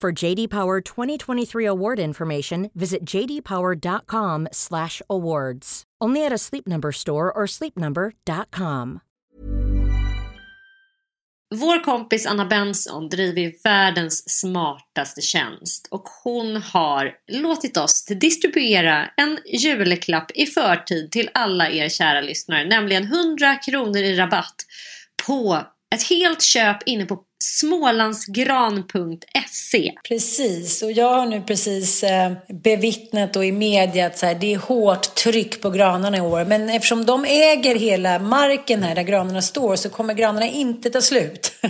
For JD Power 2023 award information, visit jdpower.com/awards. Only at a Sleep Number store or sleepnumber.com. Vår kompis Anna Benson driver världens smartaste tjänst och hon har låtit oss distribuera en julklapp i förtid till alla er kära lyssnare, nämligen 100 kronor i rabatt på ett helt köp inne på smålandsgran.se. Precis, och jag har nu precis eh, bevittnat och i media att så här, det är hårt tryck på granarna i år. Men eftersom de äger hela marken här där granarna står så kommer granarna inte ta slut.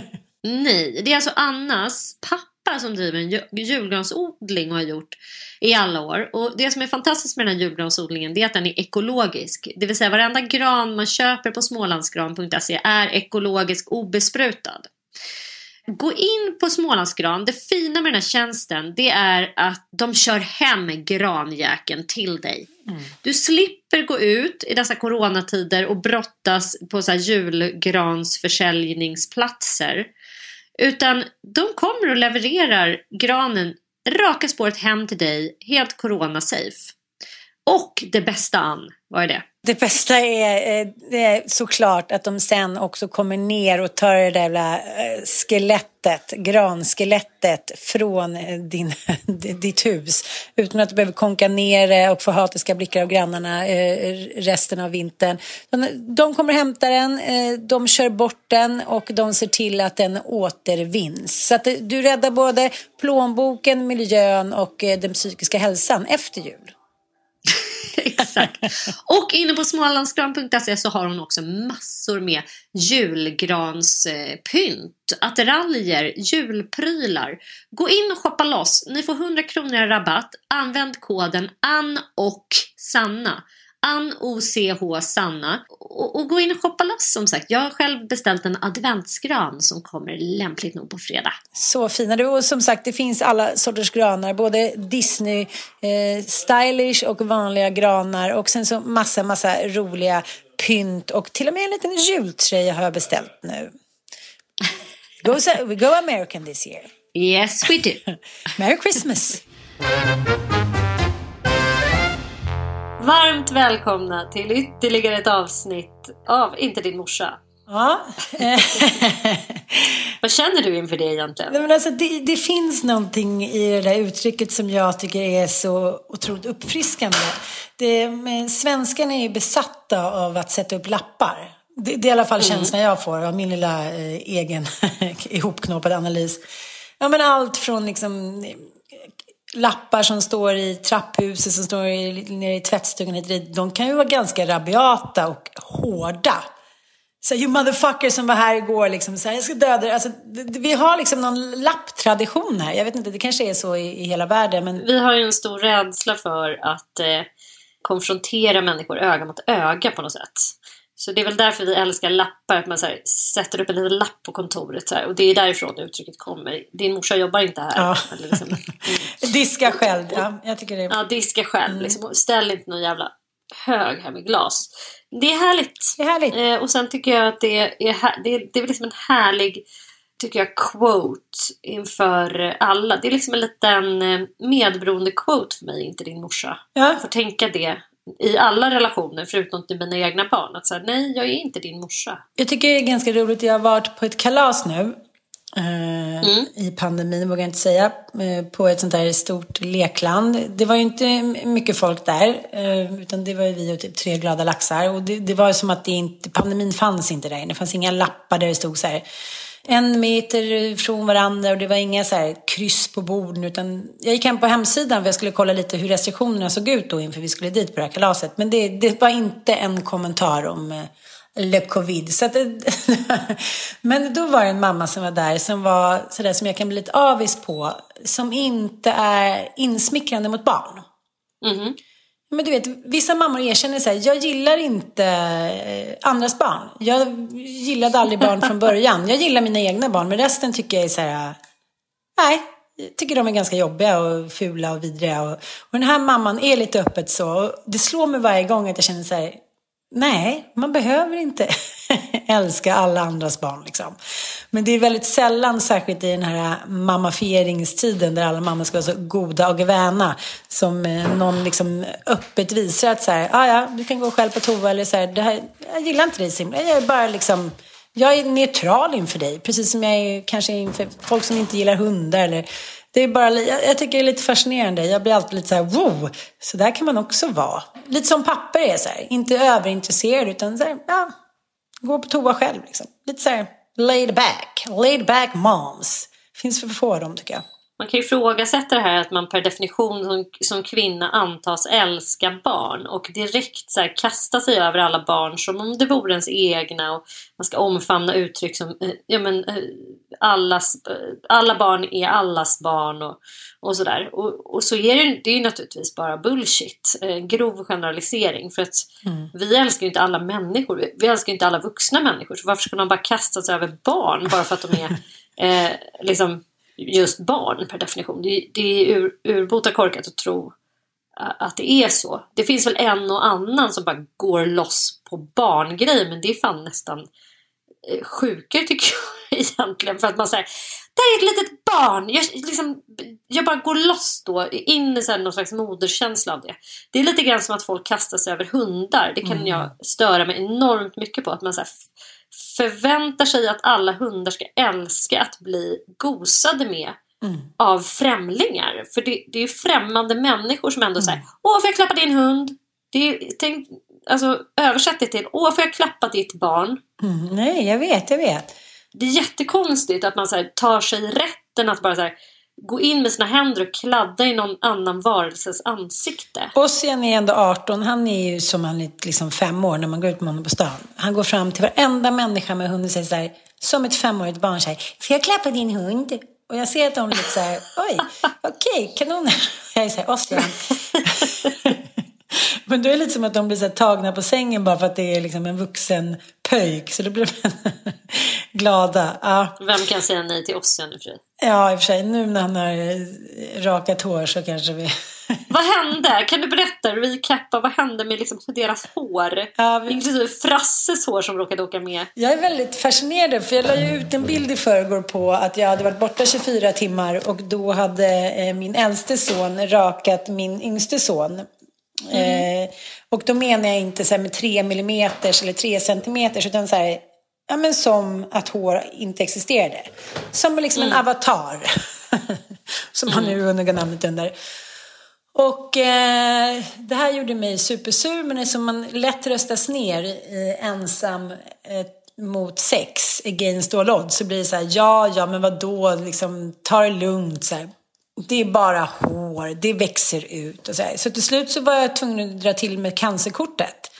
Nej, det är alltså Annas pappa som driver en julgransodling och har gjort i alla år. Och det som är fantastiskt med den här julgransodlingen det är att den är ekologisk. Det vill säga varenda gran man köper på smålandsgran.se är ekologisk obesprutad. Gå in på Smålandsgran. Det fina med den här tjänsten det är att de kör hem granjäkeln till dig. Mm. Du slipper gå ut i dessa coronatider och brottas på så här julgransförsäljningsplatser. Utan de kommer och levererar granen raka spåret hem till dig helt corona-safe. Och det bästa Ann, vad är det? Det bästa är, eh, det är såklart att de sen också kommer ner och tar det där jävla eh, skelettet, granskelettet från eh, din, ditt hus. Utan att du behöver konka ner det och få hatiska blickar av grannarna resten av vintern. De kommer hämta den, de kör bort den och de ser till att den återvinns. Så att du räddar både plånboken, miljön och den psykiska hälsan efter jul. Exakt. Och inne på smålandsgran.se så har hon också massor med julgranspynt, attiraljer, julprylar. Gå in och shoppa loss. Ni får 100 kronor i rabatt. Använd koden ANN och SANNA. Ann OCH Sanna. Och, och, gå in och shoppa loss som sagt. Jag har själv beställt en adventsgran som kommer lämpligt nog på fredag. Så fina. Och som sagt, det finns alla sorters granar. Både Disney, eh, stylish och vanliga granar. Och sen så massa, massa roliga pynt. Och till och med en liten jultröja har jag beställt nu. Go, we go American this year. Yes, we do. Merry Christmas. Varmt välkomna till ytterligare ett avsnitt av Inte din morsa. Ja. Vad känner du inför det egentligen? Nej, men alltså, det, det, finns någonting i det där uttrycket som jag tycker är så otroligt uppfriskande. Det, svenskarna är ju besatta av att sätta upp lappar. Det, det är i alla fall mm. känslan jag får av min lilla eh, egen ihopknåpade analys. Ja men allt från liksom lappar som står i trapphuset, som står i, nere i tvättstugan, hit de kan ju vara ganska rabiata och hårda. Så you motherfucker som var här igår, liksom, så här, jag ska döda dig. Alltså, vi har liksom någon lapptradition här. Jag vet inte, det kanske är så i, i hela världen. Men Vi har ju en stor rädsla för att eh, konfrontera människor öga mot öga på något sätt. Så det är väl därför vi älskar lappar, att man så här, sätter upp en liten lapp på kontoret. Så här, och det är därifrån uttrycket kommer. Din morsa jobbar inte här. Ja. Liksom, mm. diska själv, ja, jag tycker det är... Ja, diska själv. Liksom, och ställ inte någon jävla hög här med glas. Det är härligt. Det är härligt. Eh, och sen tycker jag att det är, här, det är, det är liksom en härlig tycker jag, quote inför alla. Det är liksom en liten eh, medberoende quote för mig, inte din morsa. Ja. Får tänka det i alla relationer förutom till mina egna barn. Att säga nej, jag är inte din morsa. Jag tycker det är ganska roligt. Jag har varit på ett kalas nu. Eh, I pandemin vågar jag inte säga. Eh, på ett sånt där stort lekland. Det var ju inte mycket folk där. Eh, utan det var ju vi och typ tre glada laxar. Och det, det var som att det inte, pandemin fanns inte där inne. Det fanns inga lappar där det stod så här. En meter från varandra och det var inga så här kryss på borden. Utan jag gick hem på hemsidan för jag skulle kolla lite hur restriktionerna såg ut då inför vi skulle dit på det här kalaset. Men det, det var inte en kommentar om eh, le covid. Så att, men då var det en mamma som var där som var sådär som jag kan bli lite avis på. Som inte är insmickrande mot barn. Mhm. Men du vet, vissa mammor erkänner så här, jag gillar inte eh, andras barn. Jag gillade aldrig barn från början. Jag gillar mina egna barn, men resten tycker jag är så här, nej, jag tycker de är ganska jobbiga och fula och vidriga. Och, och den här mamman är lite öppet så. Och det slår mig varje gång att jag känner så här, nej, man behöver inte älska alla andras barn liksom. Men det är väldigt sällan, särskilt i den här mammafieringstiden där alla mammor ska vara så goda och väna, som eh, någon liksom öppet visar att så här, ah, ja, du kan gå själv på toa eller så här, det här, jag gillar inte dig Simon, jag är bara liksom jag är neutral inför dig, precis som jag är kanske inför folk som inte gillar hundar. Eller, det är bara, jag, jag tycker det är lite fascinerande. Jag blir alltid lite så här, wow, så där kan man också vara. Lite som papper är så här, inte överintresserad utan så här, ja, gå på toa själv liksom. Lite så här, laid back, laid back moms. Finns för få av dem tycker jag. Man kan ju ifrågasätta det här att man per definition som, som kvinna antas älska barn och direkt så här, kasta sig över alla barn som om det vore ens egna och man ska omfamna uttryck som eh, ja, men, eh, allas, eh, alla barn är allas barn och, och sådär. Och, och så är det, det är ju naturligtvis bara bullshit, eh, grov generalisering för att vi älskar ju inte alla människor, vi, vi älskar ju inte alla vuxna människor så varför ska man bara kasta sig över barn bara för att de är eh, liksom just barn per definition. Det, det är ur, urbota korkat att tro att det är så. Det finns väl en och annan som bara går loss på barngrejer men det är fan nästan eh, sjukare tycker jag egentligen. För att man säger det här är ett litet barn. Jag, liksom, jag bara går loss då in i så här någon slags moderskänsla av det. Det är lite grann som att folk kastar sig över hundar. Det kan jag störa mig enormt mycket på. Att man så här, förväntar sig att alla hundar ska älska att bli gosade med av främlingar. För det, det är ju främmande människor som ändå säger Åh, får jag klappa din hund? Det är, tänk, alltså, översätt det till Åh, får jag klappa ditt barn? Mm, nej, jag vet, jag vet. Det är jättekonstigt att man så här, tar sig rätten att bara så här, gå in med sina händer och kladda i någon annan varelses ansikte. Ossian är ändå 18, han är ju som han är liksom fem år när man går ut med honom på stan. Han går fram till varenda människa med hund och säger så här, som ett femårigt barn säger, får jag klappa din hund? Och jag ser att de lite så här, oj, okej, kanon. Jag är så här, Ossian. Men då är det lite som att de blir så tagna på sängen bara för att det är liksom en vuxen pöjk. Så då blir de glada. Ja. Vem kan säga nej till i och för ja, i och för sig, nu när han har eh, rakat hår så kanske vi... Vad hände? Kan du berätta, recappa, vad hände med liksom deras hår? Ja, vi- Inklusive Frasses hår som råkade åka med. Jag är väldigt fascinerad för jag la ju ut en bild i förrgår på att jag hade varit borta 24 timmar och då hade eh, min äldste son rakat min yngste son. Eh, och då menar jag inte så här med 3 millimeters eller 3 centimeters utan så här, ja men som att hår inte existerade. Som liksom en avatar. som han nu under namnet under. Och eh, det här gjorde mig supersur men det är som man lätt röstas ner i ensam, eh, mot sex, against all odds, så blir det så här, ja, ja, men vadå, liksom, ta det lugnt, så här. Det är bara hår, det växer ut och så här. Så till slut så var jag tvungen att dra till med cancerkortet.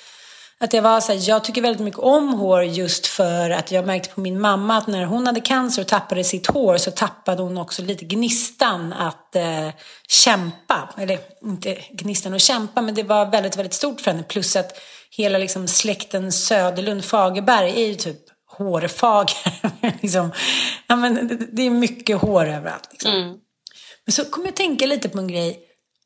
Att jag var så här, jag tycker väldigt mycket om hår just för att jag märkte på min mamma att när hon hade cancer och tappade sitt hår så tappade hon också lite gnistan att eh, kämpa. Eller inte gnistan att kämpa men det var väldigt, väldigt stort för henne. Plus att hela liksom, släkten Söderlund Fagerberg är ju typ hårfager. liksom, ja, men det är mycket hår överallt. Liksom. Mm. Men så kommer jag tänka lite på en grej.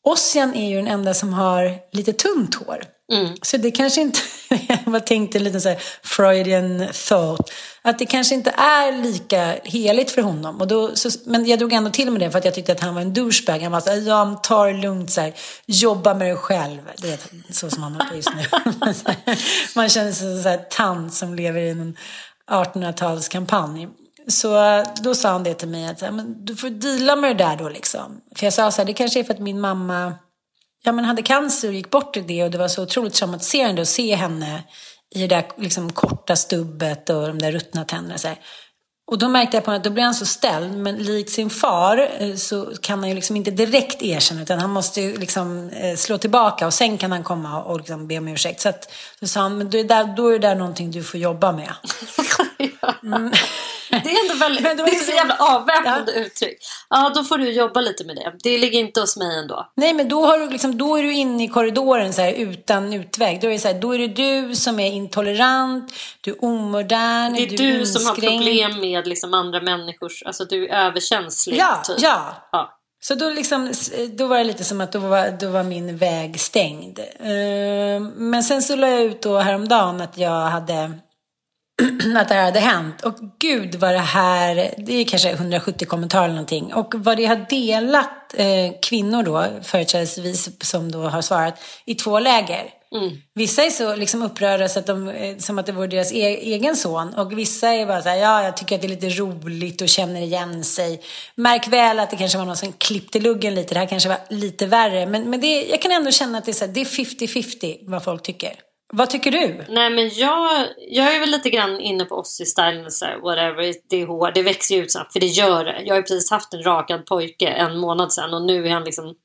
Ossian är ju den enda som har lite tunt hår. Mm. Så det kanske inte, jag tänkte lite så här Freudian thought, att det kanske inte är lika heligt för honom. Och då, så, men jag drog ändå till med det för att jag tyckte att han var en douchebag. Han var så här, ja, ta det lugnt, så här, jobba med dig själv. Det är så som han har på just nu. Man känner sig som en tant som lever i en 1800-talskampanj. Så då sa han det till mig att men du får deala med det där då liksom. För jag sa så här, det kanske är för att min mamma ja, men hade cancer och gick bort i det och det var så otroligt traumatiserande att se henne i det där liksom, korta stubbet och de där ruttna tänderna. Så här. Och då märkte jag på att då blir han så ställd, men likt sin far eh, så kan han ju liksom inte direkt erkänna utan han måste ju liksom eh, slå tillbaka och sen kan han komma och liksom be om ursäkt. Så att, så sa han, men då är, det där, då är det där någonting du får jobba med. Mm. Det är ändå väldigt, det, det är så jävla avväpnande ja. uttryck. Ja, då får du jobba lite med det. Det ligger inte hos mig ändå. Nej, men då, har du liksom, då är du inne i korridoren så här, utan utväg. Då är, det så här, då är det du som är intolerant, du är omodern, Det är du, du som har problem med liksom andra människors... Alltså du är överkänslig. Ja, typ. ja. ja. Så då, liksom, då var det lite som att då var, då var min väg stängd. Men sen så la jag ut då häromdagen att jag hade att det här hade hänt. Och gud vad det här, det är kanske 170 kommentarer eller någonting. Och vad det har delat eh, kvinnor då, företrädesvis som då har svarat, i två läger. Mm. Vissa är så liksom upprörda så att de, eh, som att det vore deras e egen son. Och vissa är bara så här, ja jag tycker att det är lite roligt och känner igen sig. Märk väl att det kanske var någon som klippte luggen lite, det här kanske var lite värre. Men, men det, jag kan ändå känna att det är 50-50 vad folk tycker. Vad tycker du? Nej men jag, jag är väl lite grann inne på oss i stylen så här, whatever, det är hår, det växer ju ut snabbt för det gör det. Jag har ju precis haft en rakad pojke en månad sedan och nu är han liksom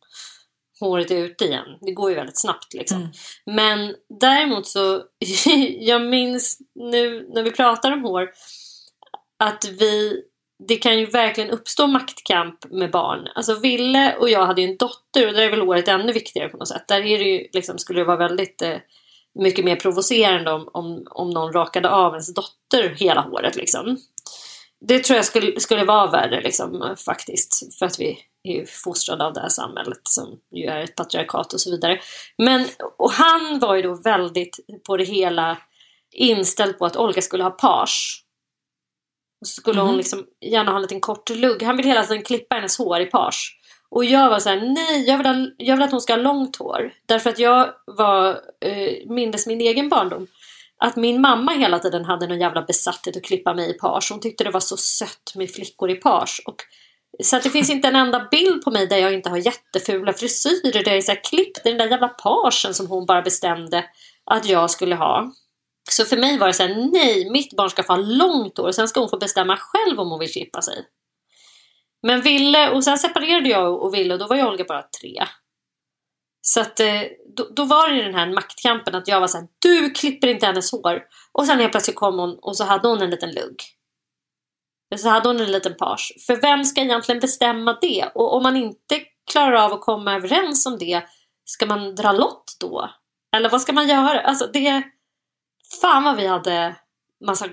håret är ute igen. Det går ju väldigt snabbt liksom. Mm. Men däremot så, jag minns nu när vi pratar om hår att vi det kan ju verkligen uppstå maktkamp med barn. Alltså Ville och jag hade ju en dotter och där är väl håret ännu viktigare på något sätt. Där är det ju, liksom, skulle det vara väldigt eh, mycket mer provocerande om, om, om någon rakade av ens dotter hela håret liksom. Det tror jag skulle, skulle vara värre liksom, faktiskt. För att vi är ju fostrade av det här samhället som ju är ett patriarkat och så vidare. Men, och han var ju då väldigt på det hela inställd på att Olga skulle ha page. Och så skulle mm. hon liksom gärna ha en liten kort lugg. Han vill hela tiden klippa hennes hår i page. Och jag var så här, nej, jag vill, ha, jag vill att hon ska ha långt hår. Därför att jag var, eh, mindes min egen barndom. Att min mamma hela tiden hade någon jävla besatthet att klippa mig i page. Hon tyckte det var så sött med flickor i page. Och, så att det finns inte en enda bild på mig där jag inte har jättefula frisyrer. Där jag är så här klippt i den där jävla pagen som hon bara bestämde att jag skulle ha. Så för mig var det så här, nej, mitt barn ska få ha långt hår. Sen ska hon få bestämma själv om hon vill klippa sig. Men Ville, och sen separerade jag och Ville och då var ju Olga bara tre. Så att eh, då, då var det den här maktkampen att jag var såhär, du klipper inte hennes hår. Och sen helt plötsligt kom hon och så hade hon en liten lugg. Så hade hon en liten page. För vem ska egentligen bestämma det? Och om man inte klarar av att komma överens om det, ska man dra lott då? Eller vad ska man göra? Alltså det... Fan vad vi hade massa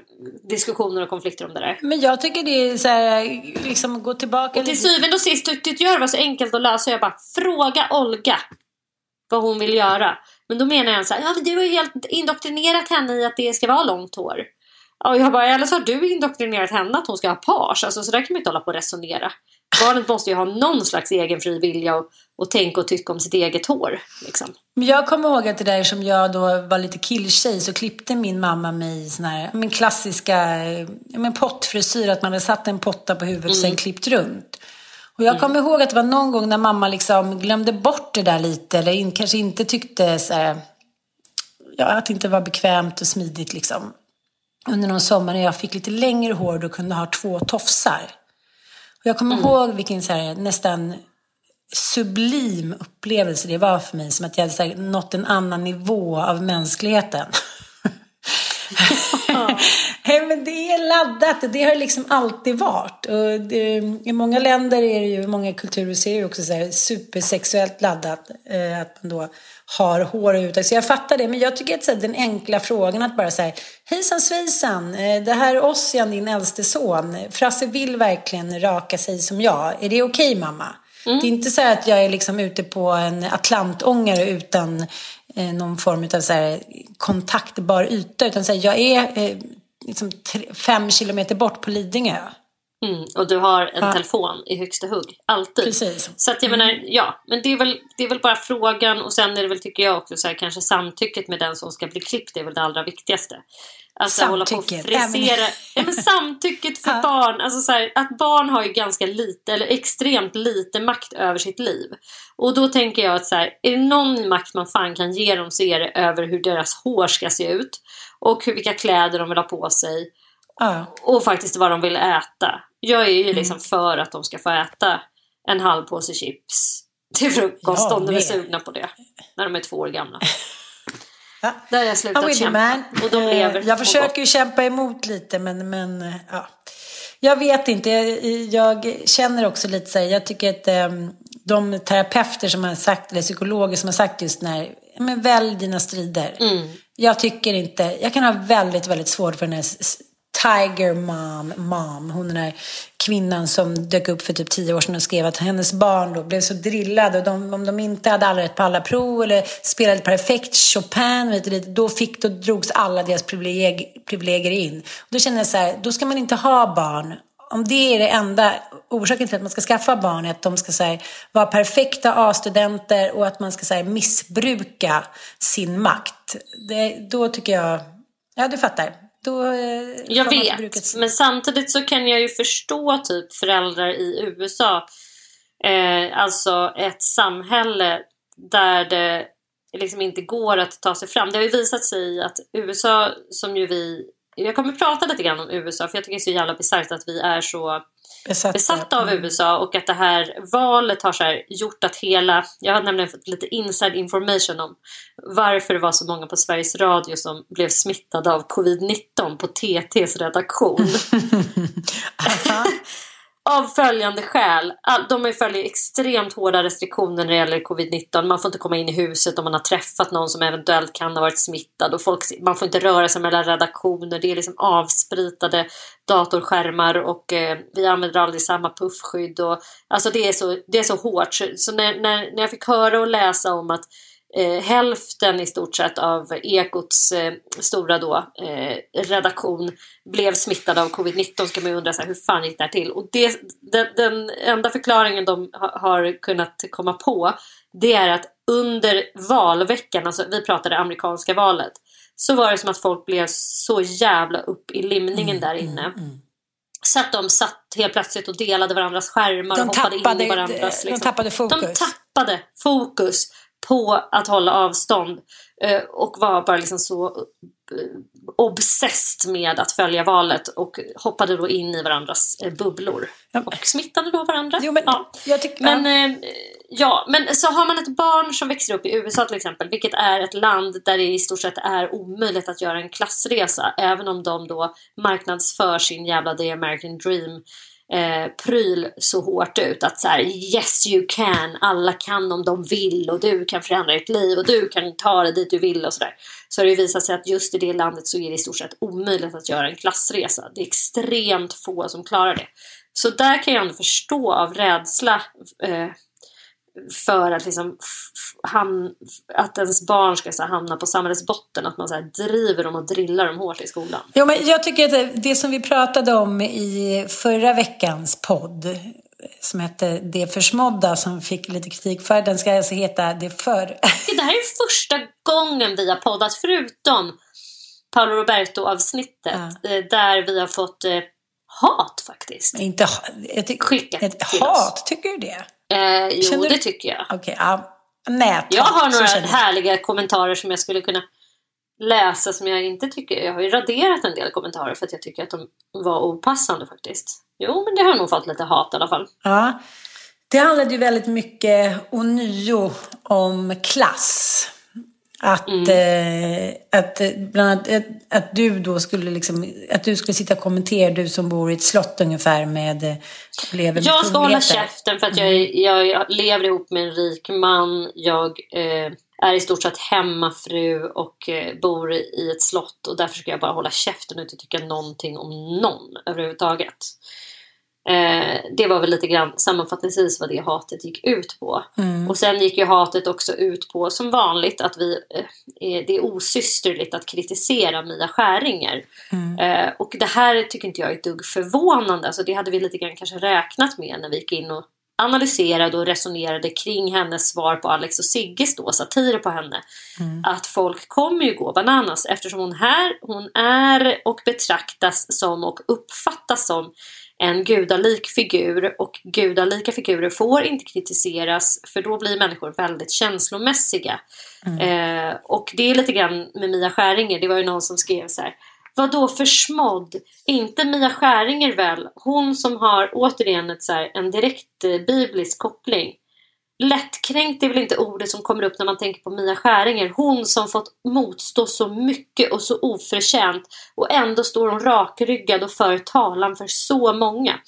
diskussioner och konflikter om det där. Men jag tycker det är så här, liksom gå tillbaka Och till syvende och sist tyckte jag det var så enkelt att lösa. Jag bara, fråga Olga vad hon vill göra. Men då menar jag så här, ja men du har ju helt indoktrinerat henne i att det ska vara långt hår. Och jag bara, eller så har du indoktrinerat henne att hon ska ha page. Alltså så där kan man inte hålla på och resonera. Barnet måste ju ha någon slags egen fri vilja och, och tänka och tycka om sitt eget hår. Liksom. Men jag kommer ihåg att det där som jag då var lite killtjej så klippte min mamma mig i sån här, men klassiska men pottfrisyr. Att man hade satt en potta på huvudet och sen mm. klippt runt. Och jag kommer ihåg att det var någon gång när mamma liksom glömde bort det där lite. Eller in, kanske inte tyckte så här, ja, att det inte var bekvämt och smidigt liksom. under någon sommar när jag fick lite längre hår och kunde ha två tofsar. Jag kommer ihåg vilken så här, nästan sublim upplevelse det var för mig. Som att jag hade här, nått en annan nivå av mänskligheten. Nej, men det är laddat. Det har liksom alltid varit. Och det, I många länder är det ju, många kulturer är det också så här supersexuellt laddat. Eh, att man då har hår uttag. Så jag fattar det. Men jag tycker att så här, den enkla frågan att bara säga Hejsan svejsan, eh, det här är Ossian, din äldste son. Frasse vill verkligen raka sig som jag. Är det okej okay, mamma? Mm. Det är inte så att jag är liksom ute på en atlantångare utan eh, någon form av så här kontaktbar yta. Utan så här, jag är eh, liksom tre, fem kilometer bort på Lidingö. Mm, och du har en ja. telefon i högsta hugg. Alltid. Precis. Så att jag mm. menar, ja. Men det är, väl, det är väl bara frågan och sen är det väl tycker jag också så här, kanske samtycket med den som ska bli klippt det är väl det allra viktigaste. Alltså hålla på frisera. Ja, men samtycket för ja. barn. Alltså så här, att barn har ju ganska lite eller extremt lite makt över sitt liv. Och då tänker jag att så här, är det någon makt man fan kan ge dem så är det över hur deras hår ska se ut. Och hur, vilka kläder de vill ha på sig. Ja. Och faktiskt vad de vill äta. Jag är ju mm. liksom för att de ska få äta en halv påse chips till frukost om de är sugna på det. När de är två år gamla. Ja. Där har jag slutat kämpa. Och de lever jag försöker ju kämpa emot lite men, men eh, ja. Jag vet inte, jag, jag känner också lite så här, jag tycker att um, de terapeuter som har sagt, eller psykologer som har sagt just när, men välj dina strider. Mm. Jag tycker inte, jag kan ha väldigt, väldigt svårt för den här Tiger Mom, mom, hon den här kvinnan som dök upp för typ tio år sedan och skrev att hennes barn då blev så drillade och de, om de inte hade alla rätt på alla prov eller spelade perfekt Chopin, vet du, då, fick, då drogs alla deras privilegier, privilegier in. Och då känner jag så här, då ska man inte ha barn om det är det enda orsaken till att man ska skaffa barn är att de ska här, vara perfekta A-studenter och att man ska här, missbruka sin makt. Det, då tycker jag, ja du fattar. Då, eh, jag vet, men samtidigt så kan jag ju förstå typ föräldrar i USA. Eh, alltså ett samhälle där det liksom inte går att ta sig fram. Det har ju visat sig att USA som ju vi jag kommer prata lite grann om USA för jag tycker det är så jävla bisarrt att vi är så besatta, besatta av mm. USA och att det här valet har så gjort att hela, jag har nämligen fått lite inside information om varför det var så många på Sveriges Radio som blev smittade av covid-19 på TTs redaktion. Av följande skäl. De följer extremt hårda restriktioner när det gäller covid-19. Man får inte komma in i huset om man har träffat någon som eventuellt kan ha varit smittad. Och folk, man får inte röra sig mellan redaktioner. Det är liksom avspritade datorskärmar och eh, vi använder aldrig samma puffskydd. Och, alltså det är så, det är så hårt. Så, så när, när, när jag fick höra och läsa om att eh, hälften i stort sett av Ekots eh, stora då, eh, redaktion blev smittade av covid-19 ska man ju undra så här, hur fan gick det här till? Och det, den, den enda förklaringen de ha, har kunnat komma på det är att under valveckan, alltså vi pratade amerikanska valet, så var det som att folk blev så jävla upp i limningen mm, där inne. Mm, mm. Så att de satt helt plötsligt och delade varandras skärmar de och hoppade tappade, in i varandras... Liksom. De tappade fokus. De tappade fokus på att hålla avstånd eh, och var bara liksom så eh, obsessed med att följa valet och hoppade då in i varandras eh, bubblor och smittade då varandra. Jo, men, ja. Tyck, men, ja. men så har man ett barn som växer upp i USA till exempel, vilket är ett land där det i stort sett är omöjligt att göra en klassresa, även om de då marknadsför sin jävla The American Dream eh, pryl så hårt ut att så här, yes you can, alla kan om de vill och du kan förändra ditt liv och du kan ta dig dit du vill och sådär. Så har det visat sig att just i det landet så är det i stort sett omöjligt att göra en klassresa. Det är extremt få som klarar det. Så där kan jag ändå förstå av rädsla eh, för att, liksom, ham, att ens barn ska så här, hamna på samhällets botten. Att man så här, driver dem och drillar dem hårt i skolan. Jo, men jag tycker att det som vi pratade om i förra veckans podd som hette Det försmådda som fick lite kritik för. Den ska alltså heta Det för... Det här är första gången vi har poddat förutom Paolo Roberto-avsnittet ja. Eh, där vi har fått eh, hat faktiskt. Inte jag tyck, Skickat ett, hat, oss. tycker du det? Eh, jo, Känner det tycker jag. Okej, okay, ja. Nät. Jag har några härliga kommentarer som jag skulle kunna läsa som jag inte tycker... Jag har ju raderat en del kommentarer för att jag tycker att de var opassande faktiskt. Jo, men det har nog fått lite hat i alla fall. Ja. Det handlade ju väldigt mycket ånyo om klass. Att, Mm. eh, att eh, bland annat att, att du då skulle liksom, att du skulle sitta och kommentera, du som bor i ett slott ungefär med eh, lever med Jag ska hålla käften för att jag, är- jag, jag lever ihop med en rik man. Jag eh, är i stort sett hemmafru och eh, bor i ett slott. Och därför ska jag bara hålla käften och inte tycka någonting om någon överhuvudtaget. Eh, det var väl lite grann sammanfattningsvis vad det hatet gick ut på. Och sen gick ju hatet också ut på, som vanligt, att vi, eh, är, det är osysterligt att kritisera Mia Skäringer. Eh, och det här tycker inte jag är ett dugg förvånande. Alltså det hade vi lite grann kanske räknat med när vi gick in och analyserade och resonerade kring hennes svar på Alex och Sigges då, satirer på henne. Att folk kommer ju gå bananas eftersom hon, här, hon är och betraktas som och uppfattas som en gudalik figur och gudalika figurer får inte kritiseras för då blir människor väldigt känslomässiga. Eh, och det är lite grann med Mia Skäringer, det var ju någon som skrev så här vad då försmådd? Inte Mia Skäringer väl? Hon som har återigen ett så här, en direkt eh, biblisk koppling. Lättkränkt är väl inte ordet som kommer upp när man tänker på Mia Skäringer. Hon som fått motstå så mycket och så oförtjänt och ändå står hon rakryggad och för talan för så många.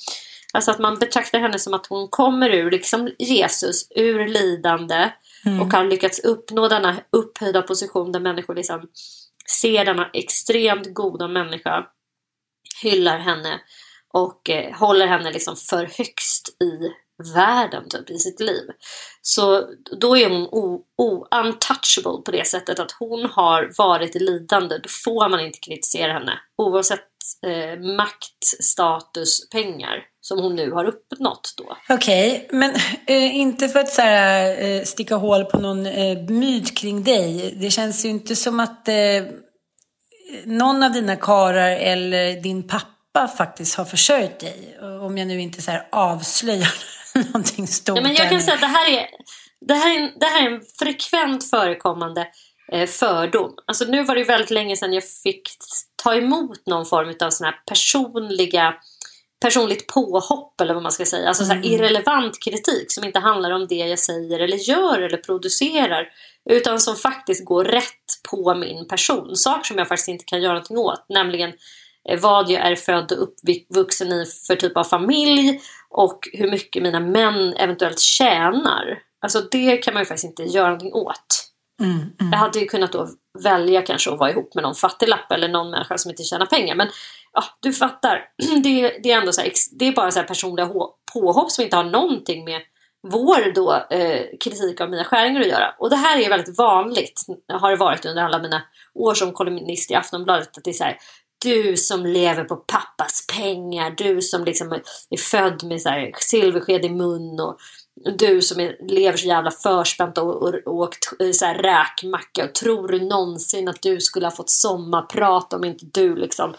Alltså att man betraktar henne som att hon kommer ur, liksom Jesus, ur lidande och har lyckats uppnå denna upphöjda position där människor liksom ser denna extremt goda människa, hyllar henne och eh, håller henne liksom för högst i världen typ, i sitt liv. Så då är hon o- o- untouchable på det sättet att hon har varit i lidande. Då får man inte kritisera henne oavsett eh, makt, status, pengar som hon nu har uppnått då. Okej, men eh, inte för att så här, eh, sticka hål på någon eh, myt kring dig. Det känns ju inte som att eh, någon av dina karar eller din pappa faktiskt har försörjt dig. Om jag nu inte så här avslöjar någonting stort. Ja, men jag kan säga att det här är, det här är, en, det här är en frekvent förekommande eh, fördom. Alltså nu var det väldigt länge sedan jag fick ta emot någon form av såna här personliga personligt påhopp eller vad man ska säga. Alltså så här irrelevant kritik som inte handlar om det jag säger eller gör eller producerar. Utan som faktiskt går rätt på min person. Saker som jag faktiskt inte kan göra någonting åt. Nämligen eh, vad jag är född och uppvuxen i för typ av familj och hur mycket mina män eventuellt tjänar. Alltså det kan man ju faktiskt inte göra någonting åt. Jag hade ju kunnat då välja kanske att vara ihop med någon fattiglapp eller någon människa som inte tjänar pengar. Men ja, du fattar. Det, det är ändå så här, det är bara så här personliga påhopp som inte har någonting med vår då, eh, kritik av Mia Skäringer att göra. Och det här är väldigt vanligt, har det varit under alla mina år som kolumnist i Aftonbladet. Att det är så här, du som lever på pappas pengar, du som liksom är född med så här silversked i mun och du som är, lever så jävla förspänt och, och, och åkt eh, så här räkmacka och tror du någonsin att du skulle ha fått sommarprat om inte du liksom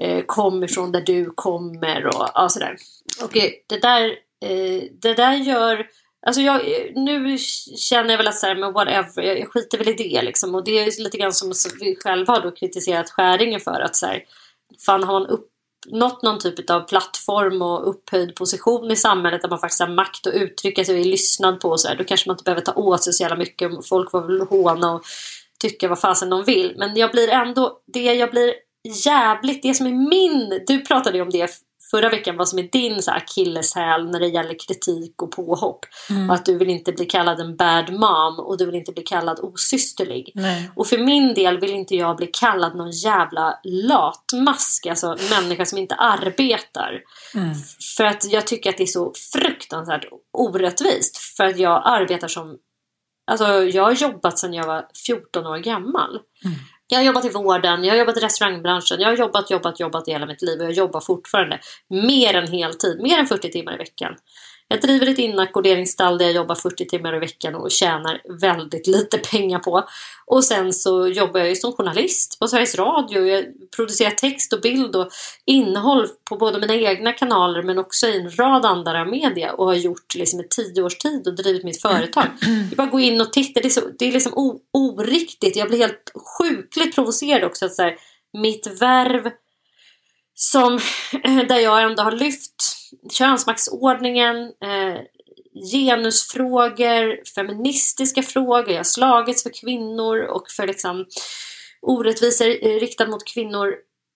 eh, kom ifrån där du kommer och ja, sådär. Och det där, eh, det där gör Alltså jag, nu känner jag väl att så här, men whatever, jag, skiter väl i det liksom. Och det är lite grann som som vi själva har då kritiserat Skäringen för att så här, fan har man uppnått någon typ av plattform och upphöjd position i samhället där man faktiskt har makt att uttrycka sig och är lyssnad på och så här, då kanske man inte behöver ta åt sig så jävla mycket. Folk får väl håna och tycka vad fasen de vill. Men jag blir ändå, det jag blir jävligt, det som är min, du pratade ju om det förra veckan, vad som är din så här akilleshäl när det gäller kritik och påhopp. Och att du vill inte bli kallad en bad mom och du vill inte bli kallad osysterlig. Nej. Och för min del vill inte jag bli kallad någon jävla latmask, alltså människa som inte arbetar. För att jag tycker att det är så fruktansvärt orättvist. För att jag arbetar som Alltså jag har jobbat sedan jag var 14 år gammal. Jag har jobbat i vården, jag har jobbat i restaurangbranschen, jag har jobbat, jobbat, jobbat i hela mitt liv och jag jobbar fortfarande mer än heltid, mer än 40 timmar i veckan. Jag driver ett inackorderingsstall där jag jobbar 40 timmar i veckan och tjänar väldigt lite pengar på. Och sen så jobbar jag ju som journalist på Sveriges Radio. Jag producerar text och bild och innehåll på både mina egna kanaler men också i en rad andra media och har gjort liksom i tio års tid och drivit mitt företag. Jag bara gå in och titta. Det är, så, det är liksom o, oriktigt. Jag blir helt sjukligt provocerad också. Att så här, mitt värv som, eh, där jag ändå har lyft könsmaktsordningen, eh, genusfrågor, feministiska frågor. Jag har slagits för kvinnor och för liksom orättvisor riktade mot kvinnor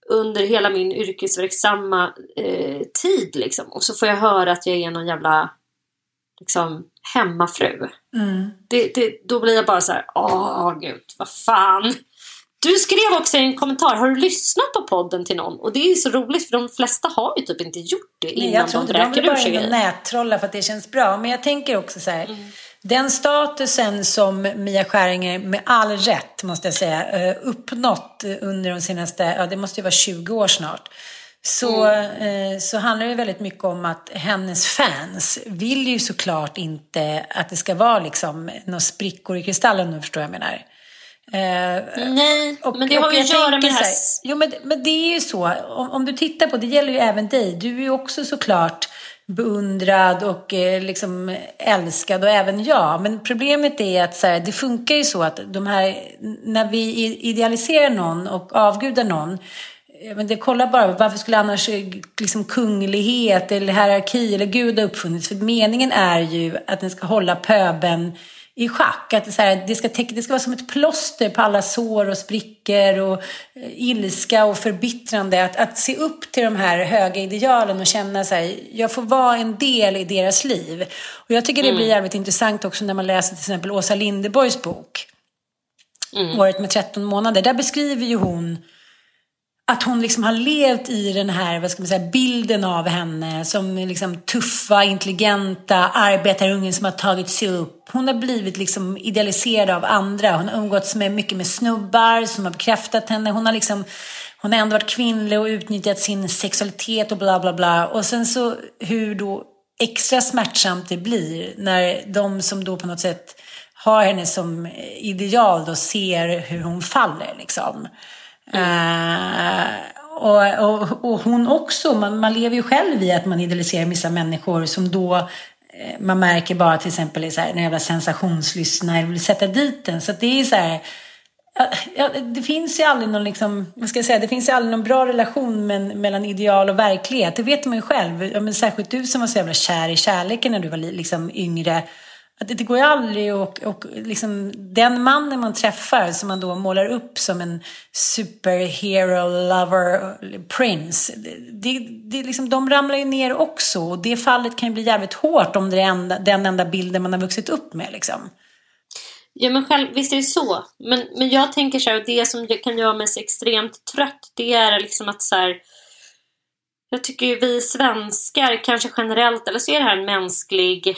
under hela min yrkesverksamma eh, tid. Liksom. Och så får jag höra att jag är någon jävla liksom, hemmafru. Mm. Det, det, då blir jag bara så här, åh gud, vad fan. Du skrev också i en kommentar, har du lyssnat på podden till någon? Och det är så roligt för de flesta har ju typ inte gjort det innan Nej, jag tror de vill bara in och nättrolla för att det känns bra. Men jag tänker också så här, mm. den statusen som Mia Skäringer med all rätt, måste jag säga, eh, uppnått under de senaste, ja det måste ju vara 20 år snart. Så, mm. eh, så handlar det väldigt mycket om att hennes fans vill ju såklart inte att det ska vara liksom några sprickor i kristallen, om du förstår vad jag menar. Eh, Nej, och, men det har ju att göra med det här. Jo, men, men det är ju så. Om, om, du tittar på, det gäller ju även dig. Du är ju också såklart beundrad och eh, liksom älskad och även jag. Men problemet är att så här, det funkar ju så att de här, när vi idealiserar någon och avgudar någon eh, men det kollar bara, varför skulle annars eh, liksom kunglighet eller hierarki eller gud ha uppfunnits? För meningen är ju att den ska hålla pöben i schack. Att det, så här, det, ska det ska vara som ett plåster på alla sår och sprickor och eh, ilska och förbittrande. Att, att se upp till de här höga idealen och känna så här, jag får vara en del i deras liv. Och jag tycker det blir mm. jävligt intressant också när man läser till exempel Åsa Linderborgs bok. Mm. Året med 13 månader. Där beskriver ju hon att hon liksom har levt i den här vad ska man säga, bilden av henne som liksom tuffa, intelligenta arbetarungen som har tagit sig upp. Hon har blivit liksom idealiserad av andra. Hon har umgåtts med, mycket med snubbar som har bekräftat henne. Hon har, liksom, hon har ändå varit kvinnlig och utnyttjat sin sexualitet och bla bla bla. Och sen så hur då extra smärtsamt det blir när de som då på något sätt har henne som eh, ideal då ser hur hon faller liksom. Uh, och, och, och, hon också, man, man lever ju själv i att man idealiserar vissa människor som då eh, man märker bara till exempel så här, en jävla sensationslyssnare vill sätta dit den. Så det är så här, ja, det finns ju aldrig någon liksom, vad ska jag säga, det finns ju aldrig någon bra relation men, mellan ideal och verklighet. Det vet man ju själv. Ja, men särskilt du som var så jävla kär i kärleken när du var liksom yngre att det, går ju aldrig och, och liksom, den mannen man träffar som man då målar upp som en superhero lover prince. Det, det, liksom, de ramlar ju ner också och det fallet kan ju bli jävligt hårt om det är enda, den enda bilden man har vuxit upp med. Liksom. Ja men själv, visst är det så. Men, men jag tänker så här, det som kan göra mig så extremt trött det är liksom att så här, jag tycker ju vi svenskar kanske generellt, eller så är det här en mänsklig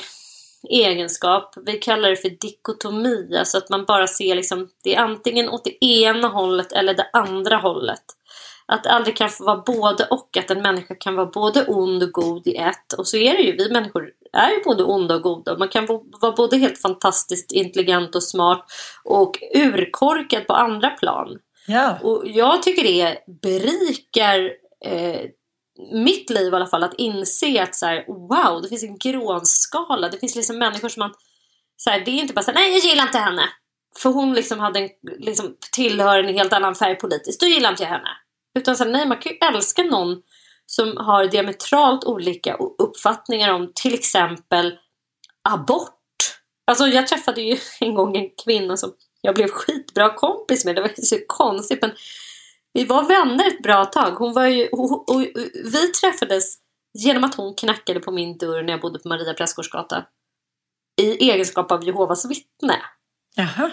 egenskap. Vi kallar det för dikotomi, alltså att man bara ser liksom, det är antingen åt det ena hållet eller det andra hållet. Att det aldrig kan få vara både och, att en människa kan vara både ond och god i ett. Och så är det ju, vi människor är ju både onda och goda. Man kan vara både helt fantastiskt intelligent och smart och urkorkad på andra plan. Ja. Och jag tycker det berikar eh, mitt liv i alla fall att inse att så här, wow, det finns en grånskala. Det finns liksom människor som man... Så här, det är inte bara så här, nej jag gillar inte henne. För hon liksom hade en, liksom, tillhör en helt annan färg politiskt. Då gillar inte jag henne. Utan så här, nej man kan ju älska någon som har diametralt olika uppfattningar om till exempel abort. Alltså jag träffade ju en gång en kvinna som jag blev skitbra kompis med. Det var ju så konstigt men vi var vänner ett bra tag. Hon var ju, och, och, och, vi träffades genom att hon knackade på min dörr när jag bodde på Maria Prästgårdsgata. I egenskap av Jehovas vittne. Jaha.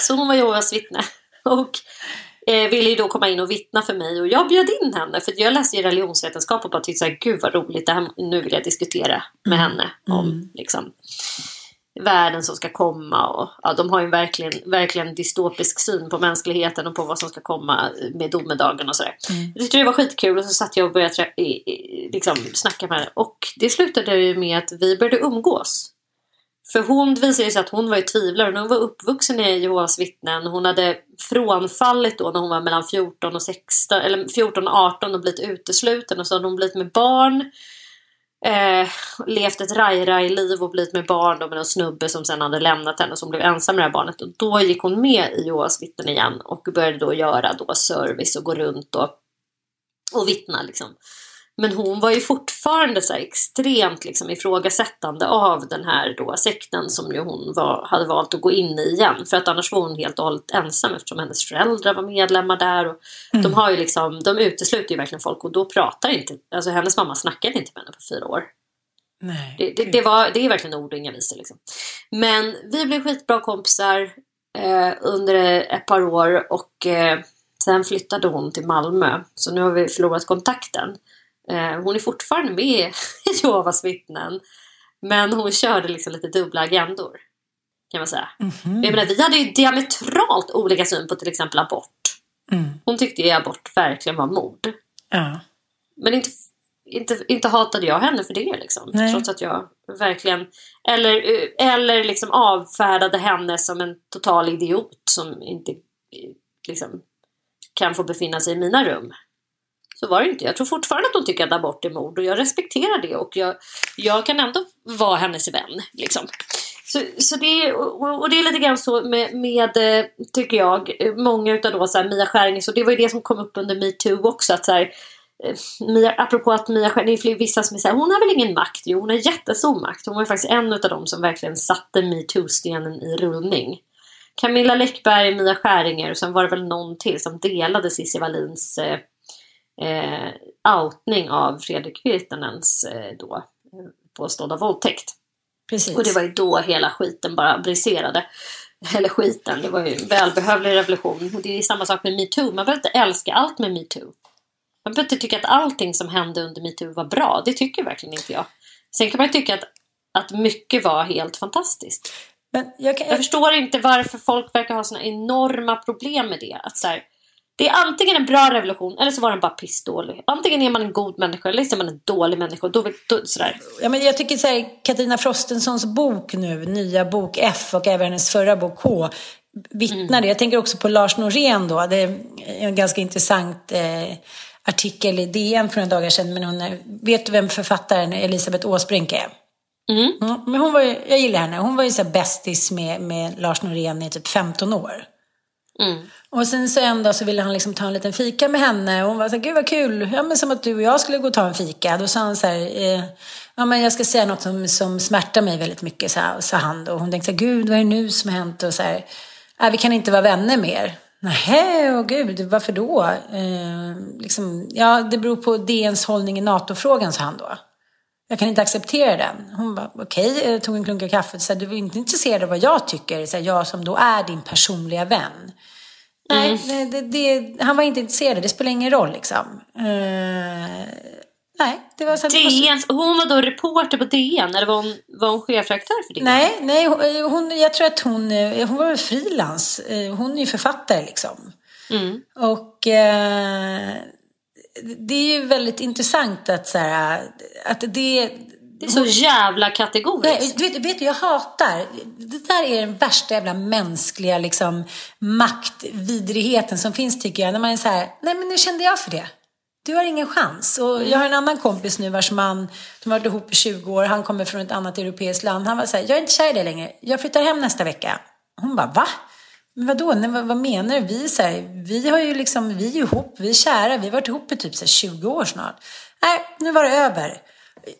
Så hon var Jehovas vittne. Och eh, ville ju då komma in och vittna för mig. Och jag bjöd in henne. För jag läste ju religionsvetenskap och bara tyckte såhär, gud vad roligt, det här, nu vill jag diskutera med mm. henne. om mm. liksom världen som ska komma. Och, ja, de har ju verkligen, verkligen dystopisk syn på mänskligheten och på vad som ska komma med domedagen och sådär. Mm. Jag tyckte det var skitkul och så satt jag och började trä- liksom, snacka med henne. Och det slutade ju med att vi började umgås. För hon visade sig att hon var ju tvivlare. Hon var uppvuxen i Jehovas vittnen. Hon hade frånfallit då när hon var mellan 14 och 16, eller 14 och 18 och blivit utesluten. Och så hade hon blivit med barn. Eh, levt ett raj-raj-liv och blivit med barn med en snubbe som sen hade lämnat henne och som blev ensam med det här barnet. Och då gick hon med i Jehovas vittnen igen och började då göra då service och gå runt och, och vittna liksom. Men hon var ju fortfarande så extremt liksom ifrågasättande av den här då sekten som ju hon var, hade valt att gå in i igen. För att annars var hon helt och hållet ensam eftersom hennes föräldrar var medlemmar där. Och mm. De har ju liksom, de utesluter ju verkligen folk och då pratar inte, alltså hennes mamma snackade inte med henne på fyra år. Nej, det, det, det, var, det är verkligen ord och inga visor liksom. Men vi blev skitbra kompisar eh, under ett par år och eh, sen flyttade hon till Malmö. Så nu har vi förlorat kontakten. Eh, hon är fortfarande med i Jehovas vittnen. Men hon körde liksom lite dubbla agendor. Kan man säga. Mm -hmm. Jag menar, vi hade ju diametralt olika syn på till exempel abort. Mm. Hon tyckte ju abort verkligen var mord. Ja. Men inte, inte, inte hatade jag henne för det liksom. Nej. Trots att jag verkligen eller, eller liksom avfärdade henne som en total idiot som inte liksom, kan få befinna sig i mina rum. Så var det inte. Jag tror fortfarande att hon tycker att abort är mord och jag respekterar det och jag, jag kan ändå vara hennes vän. Liksom. Så, så det, och, och det är lite grann så med, med eh, tycker jag, många utav då så här, Mia Skäringer, och det var ju det som kom upp under metoo också. Att så här, eh, Mia, apropå att Mia Skäringer, det är vissa som säger hon har väl ingen makt? Jo, hon har jättestor makt. Hon var faktiskt en av dem som verkligen satte metoo-stenen i rullning. Camilla Läckberg, Mia Skäringer och sen var det väl någon till som delade Cissi Wallins eh, eh, outning av Fredrik Virtanens eh, då eh, påstådda våldtäkt. Precis. Och det var ju då hela skiten bara briserade. Eller skiten, det var ju en välbehövlig revolution. Det är samma sak med metoo. Man behöver inte älska allt med metoo. Man behöver inte tycka att allting som hände under metoo var bra. Det tycker verkligen inte jag. Sen kan man ju tycka att, att mycket var helt fantastiskt. Men jag, kan, jag... jag förstår inte varför folk verkar ha såna enorma problem med det. Att så här, det är antingen en bra revolution eller så var den bara pissdålig. Antingen är man en god människa eller så är man en dålig människa. Då, då, sådär. Ja, men jag tycker så här, Katarina Frostensons bok nu, nya bok F och även hennes förra bok H vittnar mm. det. Jag tänker också på Lars Norén då. Det är en ganska intressant eh, artikel i DN för några dagar sedan. Men hon är, vet du vem författaren Elisabeth Åsbrink är? Mm. Mm, men hon var jag gillar henne. Hon var ju så bästis med, med Lars Norén i typ 15 år. Mm. Och sen så en dag så ville han liksom ta en liten fika med henne. Och hon var så här, gud vad kul. Ja men som att du och jag skulle gå och ta en fika. Då sa han så här, eh, ja men jag ska säga något som, som smärtar mig väldigt mycket, så här, sa han. Och hon tänkte så här, gud vad är det nu som har hänt? Och så här, äh, vi kan inte vara vänner mer. Nej, åh gud, varför då? Eh, liksom, ja, det beror på DNs hållning i NATO-frågan, sa han då. Jag kan inte acceptera den. Hon bara, okej, okay, eh, tog en klunk kaffe. Så du är inte intresserad av vad jag tycker, så här, jag som då är din personliga vän. Nej, mm. det, det, han var inte intresserad. Det spelar ingen roll liksom. Uh, nej, det var så DN, hon var då reporter på DN eller var hon, var hon chefredaktör för DN? Nej, nej hon, jag tror att hon, hon var frilans. Hon är ju författare liksom. Mm. Och uh, det är ju väldigt intressant att så här, att det det är så jävla kategoriskt. Nej, vet, vet du, jag hatar, det där är den värsta jävla mänskliga liksom, maktvidrigheten som finns tycker jag. När man är så här, nej men nu kände jag för det. Du har ingen chans. Och jag har en annan kompis nu vars man, de har varit ihop i 20 år, han kommer från ett annat europeiskt land. Han var så här, jag är inte kär i dig längre, jag flyttar hem nästa vecka. Hon bara, va? Men vadå, nej, vad, vad menar du? Vi, så här, vi har ju liksom, vi är ihop, vi är kära, vi har varit ihop i typ så här, 20 år snart. Nej, nu var det över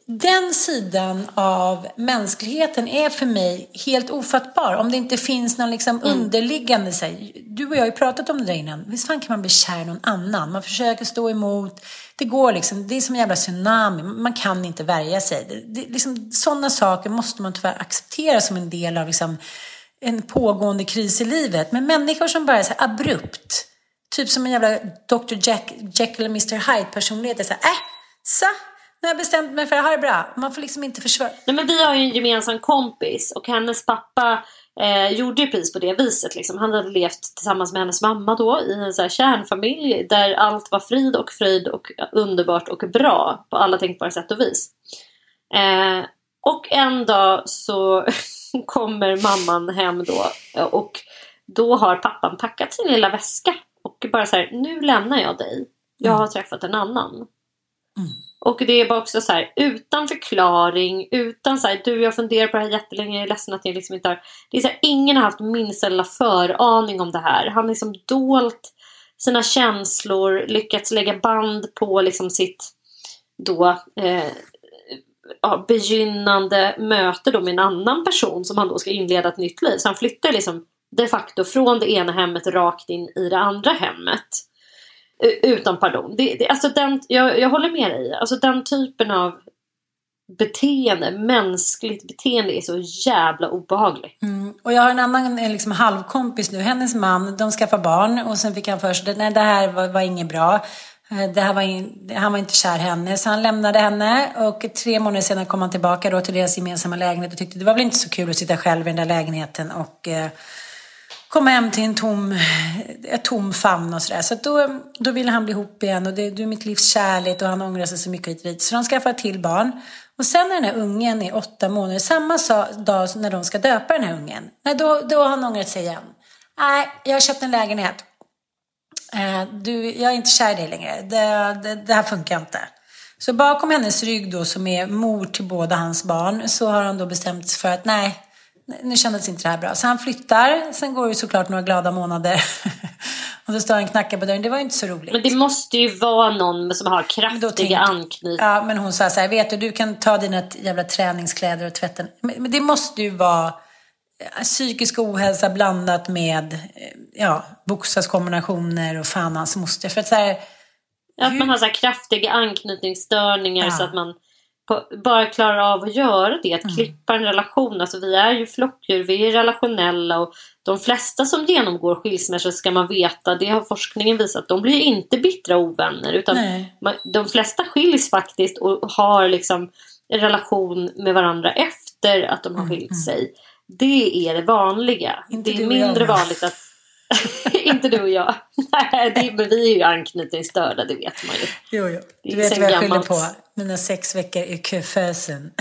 den sidan av mänskligheten är för mig helt ofattbar. Om det inte finns någon liksom mm. underliggande, så här, du och jag har ju pratat om det där innan. Visst fan kan man bli kär i någon annan? Man försöker stå emot. Det går liksom, det är som en jävla tsunami. Man kan inte värja sig. Det, det, liksom, sådana saker måste man tyvärr acceptera som en del av liksom, en pågående kris i livet. Men människor som bara är så här abrupt, typ som en jävla Dr. Jack, Jekyll och Mr. Hyde personlighet, är så här, äh, så nu har jag bestämt mig för att ha det bra. Man får liksom inte försvara. Nej, men vi har ju en gemensam kompis och hennes pappa eh, gjorde ju precis på det viset. Liksom. Han hade levt tillsammans med hennes mamma då i en så här kärnfamilj där allt var frid och fröjd och underbart och bra på alla tänkbara sätt och vis. Eh, och en dag så kommer mamman hem då och då har pappan packat sin lilla väska och bara så här, nu lämnar jag dig. Jag har träffat en annan. Mm. Och det är bara också så här, utan förklaring, utan så här, du jag funderar på det här jättelänge, jag är ledsen att jag liksom inte har... Det är så här, ingen har haft minsta lilla föraning om det här. Han har liksom dolt sina känslor, lyckats lägga band på liksom sitt då eh, ja, begynnande möte då med en annan person som han då ska inleda ett nytt liv. Så han flyttar liksom de facto från det ena hemmet rakt in i det andra hemmet. Utan pardon. Det, det, alltså den, jag, jag håller med dig. Alltså den typen av beteende, mänskligt beteende är så jävla obehagligt. Mm. Och jag har en annan liksom, halvkompis nu. Hennes man, de skaffar barn och sen fick han för sig nej det här var, var inget bra. Eh, det här var in, han var inte kär i henne så han lämnade henne och tre månader senare kom han tillbaka då till deras gemensamma lägenhet och tyckte det var väl inte så kul att sitta själv i den där lägenheten och eh, komma hem till en tom, en tom famn och sådär. Så att då, då ville han bli ihop igen och det, du är mitt livs kärlek och han ångrar sig så mycket hit och dit. Så de skaffar till barn. Och sen när den här ungen är åtta månader, samma dag när de ska döpa den här ungen, nej, då, då har han ångrat sig igen. Nej, jag har köpt en lägenhet. Eh, du, jag är inte kär i dig längre. Det, det, det här funkar inte. Så bakom hennes rygg då, som är mor till båda hans barn, så har han då bestämt sig för att nej, nu kändes inte det här bra. Så han flyttar, sen går det såklart några glada månader. och då står han och knackar på dörren. Det var ju inte så roligt. Men det måste ju vara någon som har kraftiga anknytningar. Ja, men hon sa så här, vet du, du kan ta dina jävla träningskläder och tvätta. Men, men det måste ju vara psykisk ohälsa blandat med eh, ja, bokstavskombinationer och fan hans moster. För att så här, Att man har så kraftiga anknytningsstörningar Ja. så att man på, bara klarar av att göra det. Att Mm. klippa en relation. Alltså vi är ju flockdjur, vi är relationella och de flesta som genomgår skilsmässor ska man veta, det har forskningen visat, de blir inte bittra ovänner utan man, de flesta skiljs faktiskt och har liksom en relation med varandra efter att de har skilt sig. Det är det vanliga. Inte det är mindre vanligt att inte du och jag. Nej, det, men vi är ju anknytningsstörda, det vet man ju. jo, jo. Du vet vad jag skyller på. Mina sex veckor i köfösen.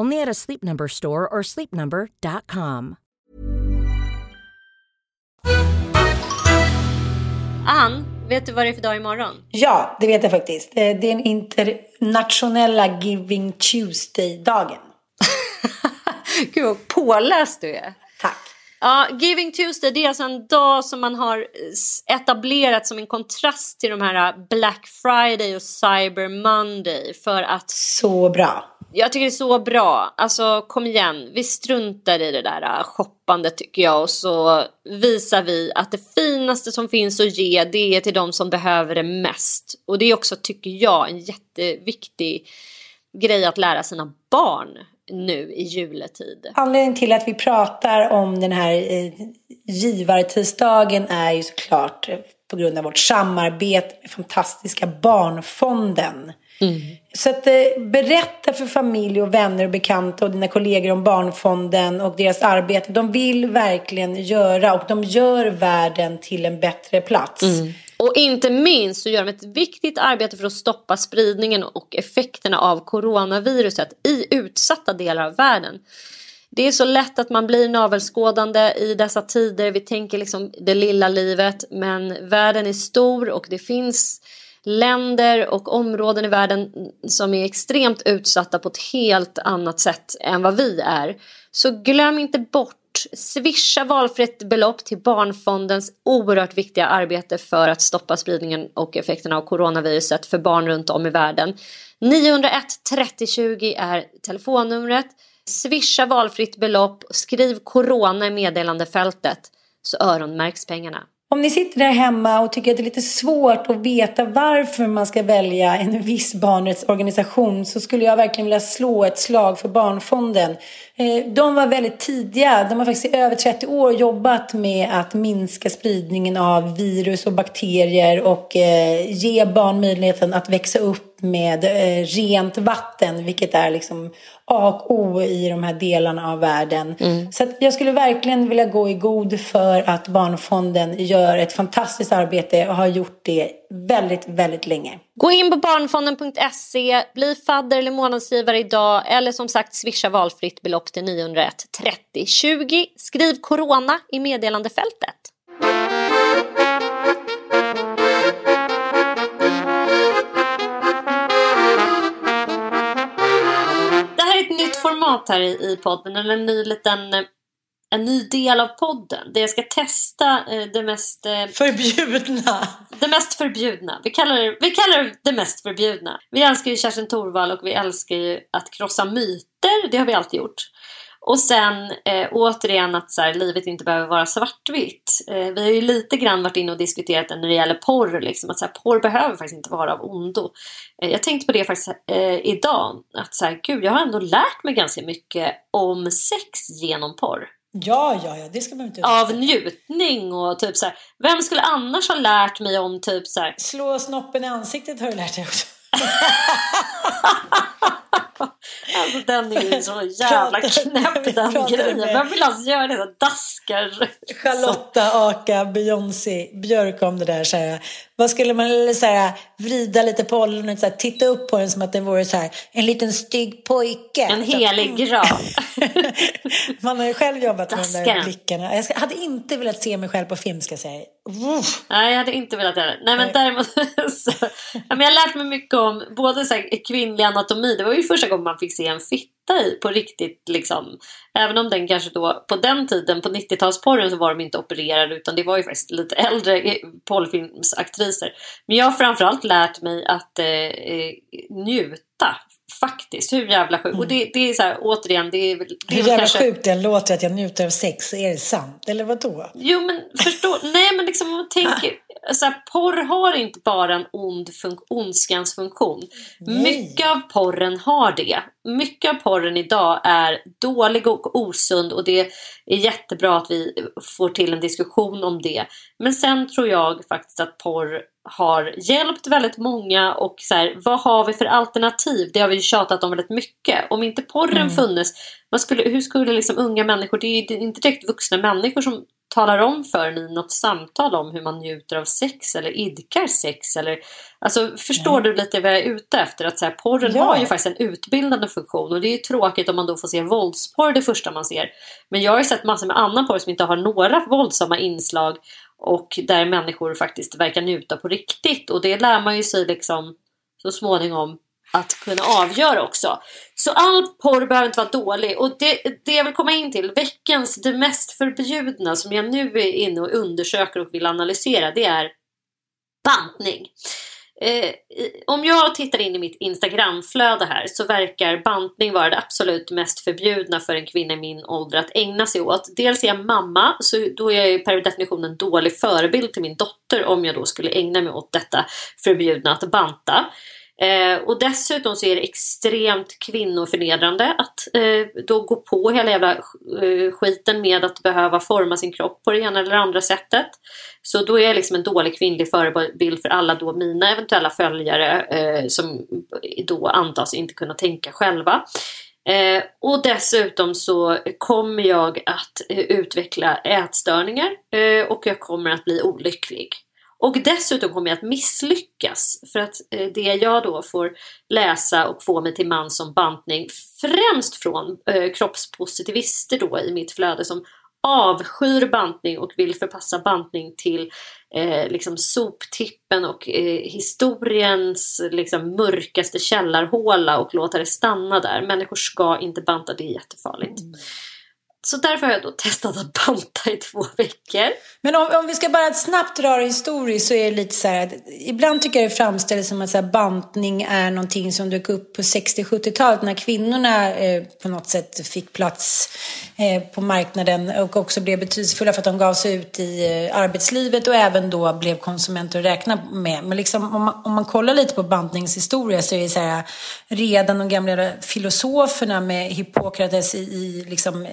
Only at a Sleep Number store or sleepnumber.com. Ann, vet du vad det är för dag imorgon? Ja, det vet jag faktiskt. Det är den internationella Giving Tuesday-dagen. Gud vad påläst du är. Tack. Ja, Giving Tuesday det är alltså en dag som man har etablerat som en kontrast till de här Black Friday och Cyber Monday för att Så bra jag tycker det är så bra. Alltså kom igen, vi struntar i det där äh, shoppandet tycker jag och så visar vi att det finaste som finns att ge det är till de som behöver det mest. Och det är också, tycker jag, en jätteviktig grej att lära sina barn nu i juletid. Anledningen till att vi pratar om den här eh, givartisdagen är ju såklart eh, på grund av vårt samarbete med fantastiska Barnfonden. Mm. Så att, eh, berätta för familj och vänner och bekanta och dina kollegor om Barnfonden och deras arbete. De vill verkligen göra och de gör världen till en bättre plats. Mm. Och inte minst så gör de ett viktigt arbete för att stoppa spridningen och effekterna av coronaviruset i utsatta delar av världen. Det är så lätt att man blir navelskådande i dessa tider. Vi tänker liksom det lilla livet men världen är stor och det finns länder och områden i världen som är extremt utsatta på ett helt annat sätt än vad vi är. Så glöm inte bort Swisha valfritt belopp till Barnfondens oerhört viktiga arbete för att stoppa spridningen och effekterna av coronaviruset för barn runt om i världen. 901 30 20 är telefonnumret. Swisha valfritt belopp, skriv corona i meddelandefältet så öronmärks pengarna. Om ni sitter där hemma och tycker att det är lite svårt att veta varför man ska välja en viss barnrättsorganisation så skulle jag verkligen vilja slå ett slag för Barnfonden. Eh, De var väldigt tidiga. De har faktiskt i över 30 år jobbat med att minska spridningen av virus och bakterier och eh, ge barn möjligheten att växa upp med eh, rent vatten, vilket är liksom A och O i de här delarna av världen. Så att jag skulle verkligen vilja gå i god för att Barnfonden gör ett fantastiskt arbete och har gjort det väldigt, väldigt länge. Gå in på barnfonden.se, bli fadder eller månadsgivare idag eller som sagt swisha valfritt belopp till 901 30 20. Skriv corona i meddelandefältet. Det här är ett nytt format här i, podden, eller en ny liten eh, en ny del av podden där jag ska testa eh, det mest eh, Förbjudna! det mest förbjudna. Vi kallar, det, vi kallar det det mest förbjudna. Vi älskar ju Kerstin Thorvall och vi älskar ju att krossa myter. Det har vi alltid gjort. Och sen eh, återigen att så här, livet inte behöver vara svartvitt. Eh, vi har ju lite grann varit inne och diskuterat det när det gäller porr. Liksom, att så här, porr behöver faktiskt inte vara av ondo. Eh, jag tänkte på det faktiskt eh, idag. Att så här, gud, jag har ändå lärt mig ganska mycket om sex genom porr Ja, ja, ja, det ska man inte av njutning och typ så här, vem skulle annars ha lärt mig om typ så här, Slå snoppen i ansiktet har du lärt dig också. alltså den är ju så jävla knäpp den grejen. Vem vill alltså göra det? Daskar. Charlotta, Aka, Beyoncé, Björk om det där. Så här, vad skulle man så här, vrida lite på ollonet och så här, titta upp på den som att det vore så här, en liten stygg pojke. En Så- helig grav. Man har ju själv jobbat med de där blickarna. Jag hade inte velat se mig själv på film ska jag säga. Uff. Nej, jag hade inte velat göra det. Nej, men däremot så, jag har lärt mig mycket om både så här, kvinnlig anatomi. Det var ju första gången man fick se en fitta i på riktigt. Liksom. Även om den kanske då på den tiden, på 90-talsporren så var de inte opererade utan det var ju faktiskt lite äldre eh, porrfilmsaktriser. Men jag har framförallt lärt mig att eh, eh, njuta. Faktiskt, hur jävla sjukt. Och det, det är så här, återigen, det är väl... Hur jävla kanske- sjukt det låter att jag njuter av sex. Är det sant? Eller vad då? Jo men förstå, nej men liksom om man tänker, så här, porr har inte bara en ond fun- ondskans funktion. Nej. Mycket av porren har det. Mycket av porren idag är dålig och osund och det är jättebra att vi får till en diskussion om det. Men sen tror jag faktiskt att porr har hjälpt väldigt många och så här, vad har vi för alternativ? Det har vi ju tjatat om väldigt mycket. Om inte porren funnits, vad skulle, hur skulle liksom unga människor, det är inte direkt vuxna människor som talar om för en i något samtal om hur man njuter av sex eller idkar sex. Eller, alltså, förstår du lite vad jag är ute efter? Att så här, porren Ja. har ju faktiskt en utbildande funktion och det är ju tråkigt om man då får se våldsporr det första man ser. Men jag har ju sett massor med annan porr som inte har några våldsamma inslag och där människor faktiskt verkar njuta på riktigt och det lär man ju sig liksom så småningom att kunna avgöra också. Så all porr behöver inte vara dålig. Och det, det jag vill komma in till, veckans det mest förbjudna som jag nu är inne och undersöker och vill analysera, det är bantning. Eh, om jag tittar in i mitt Instagramflöde här så verkar bantning vara det absolut mest förbjudna för en kvinna i min ålder att ägna sig åt. Dels är jag mamma, så då är jag ju per definition en dålig förebild till min dotter om jag då skulle ägna mig åt detta förbjudna att banta. Eh, och dessutom så är det extremt kvinnoförnedrande att eh, då gå på hela jävla eh, skiten med att behöva forma sin kropp på det ena eller andra sättet. Så då är jag liksom en dålig kvinnlig förebild för alla då mina eventuella följare eh, som då antas inte kunna tänka själva. Eh, och dessutom så kommer jag att eh, utveckla ätstörningar eh, och jag kommer att bli olycklig. Och dessutom kommer jag att misslyckas för att eh, det jag då får läsa och få mig till man som bantning främst från eh, kroppspositivister då i mitt flöde som avskyr bantning och vill förpassa bantning till eh, liksom soptippen och eh, historiens liksom, mörkaste källarhåla och låta det stanna där. Människor ska inte banta, det är jättefarligt. Mm. Så därför har jag då testat att banta i två veckor. Men om, om vi ska bara snabbt dra det historiskt så är det lite så här att ibland tycker jag det framställs som att så här, bantning är någonting som dök upp på 60-70-talet när kvinnorna eh, på något sätt fick plats eh, på marknaden och också blev betydelsefulla för att de gav sig ut i eh, arbetslivet och även då blev konsumenter att räkna med. Men liksom, om, man, om man kollar lite på bantningshistoria så är det så här redan de gamla filosoferna med Hippokrates i, i liksom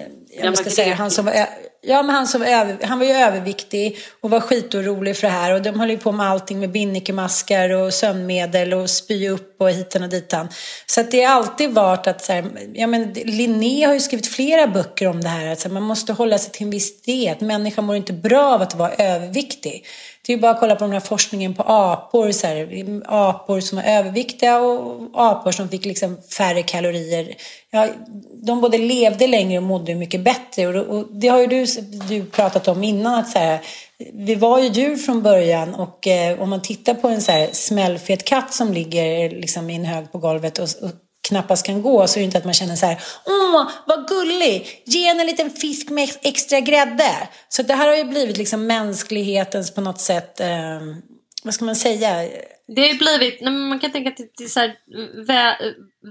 jag ska säga, han som var, ja, men han, som var över, han var ju överviktig och var skitorolig för det här. Och de höll ju på med allting med binnikemaskar och sömnmedel och spy upp och hitan och ditan. Så att det har alltid varit att, så här, ja men Linné har ju skrivit flera böcker om det här. Att så här, man måste hålla sig till en viss diet. Människan mår inte bra av att vara överviktig. Det är ju bara att kolla på den här forskningen på apor. Så här, apor som var överviktiga och apor som fick liksom färre kalorier. Ja, de både levde längre och mådde mycket bättre. Och, och det har ju du, du pratat om innan. att så här, Vi var ju djur från början och eh, om man tittar på en så här smällfet katt som ligger liksom i en hög på golvet och, och knappast kan gå så är det inte att man känner så här Åh, vad gullig! Ge henne en liten fisk med extra grädde. Så det här har ju blivit liksom mänsklighetens på något sätt, eh, vad ska man säga? Det har ju blivit, man kan tänka att det är så här,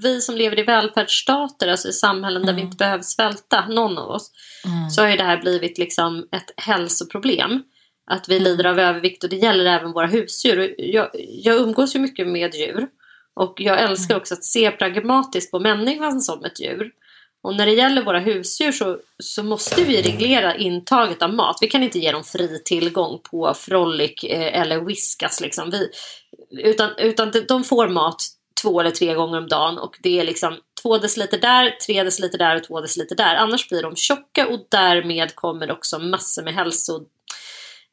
vi som lever i välfärdsstater, alltså i samhällen mm. där vi mm. inte behöver svälta, någon av oss, mm. så har ju det här blivit liksom ett hälsoproblem. Att vi mm. lider av övervikt och det gäller även våra husdjur. Jag, jag umgås ju mycket med djur. Och jag älskar mm. också att se pragmatiskt på människan som ett djur. Och när det gäller våra husdjur så, så måste vi reglera intaget av mat. Vi kan inte ge dem fri tillgång på Frolic eh, eller Whiskas. Liksom. Vi, utan, utan de får mat två eller tre gånger om dagen och det är liksom två deciliter där, tre deciliter där och två deciliter där. Annars blir de tjocka och därmed kommer också massor med hälso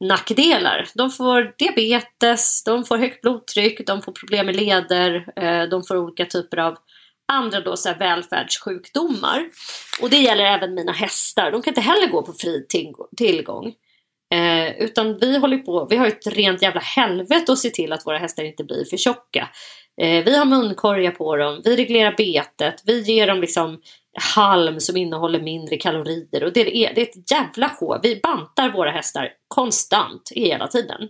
nackdelar. De får diabetes, de får högt blodtryck, de får problem med leder, eh, de får olika typer av andra då så här välfärdssjukdomar. Och det gäller även mina hästar. De kan inte heller gå på fri tillgång. Eh, utan vi håller på, vi har ett rent jävla helvete att se till att våra hästar inte blir för tjocka. Eh, vi har munkorgar på dem, vi reglerar betet, vi ger dem liksom halm som innehåller mindre kalorier och det är, det är ett jävla sjå. Vi bantar våra hästar konstant hela tiden.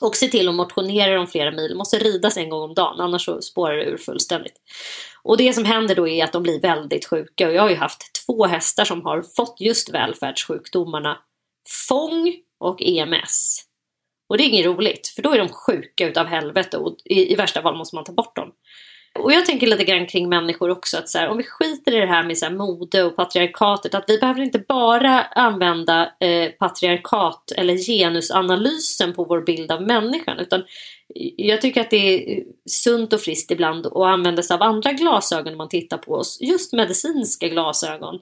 Och se till att motionera dem flera mil, måste ridas en gång om dagen annars så spårar det ur fullständigt. Och det som händer då är att de blir väldigt sjuka och jag har ju haft två hästar som har fått just välfärdssjukdomarna FÅNG och EMS. Och det är inget roligt för då är de sjuka utav helvete och i, i värsta fall måste man ta bort dem. Och jag tänker lite grann kring människor också att så här, om vi skiter i det här med så här, mode och patriarkatet att vi behöver inte bara använda eh, patriarkat eller genusanalysen på vår bild av människan utan jag tycker att det är sunt och friskt ibland att använda sig av andra glasögon när man tittar på oss, just medicinska glasögon.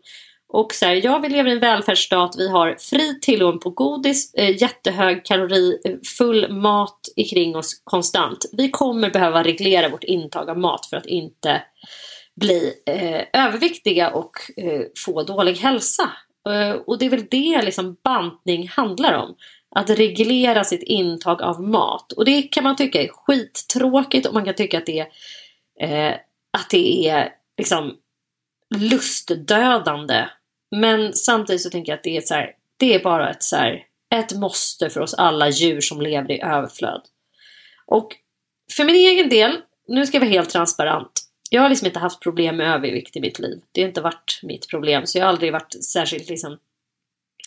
Och så här, ja, vi lever i en välfärdsstat, vi har fri tillgång på godis, eh, jättehög kalori, eh, full mat kring oss konstant. Vi kommer behöva reglera vårt intag av mat för att inte bli eh, överviktiga och eh, få dålig hälsa. Eh, och det är väl det liksom bantning handlar om. Att reglera sitt intag av mat. Och det kan man tycka är skittråkigt och man kan tycka att det är eh, att det är liksom lustdödande. Men samtidigt så tänker jag att det är, så här, det är bara ett, så här, ett måste för oss alla djur som lever i överflöd. Och för min egen del, nu ska jag vara helt transparent. Jag har liksom inte haft problem med övervikt i mitt liv. Det har inte varit mitt problem. Så jag har aldrig varit särskilt liksom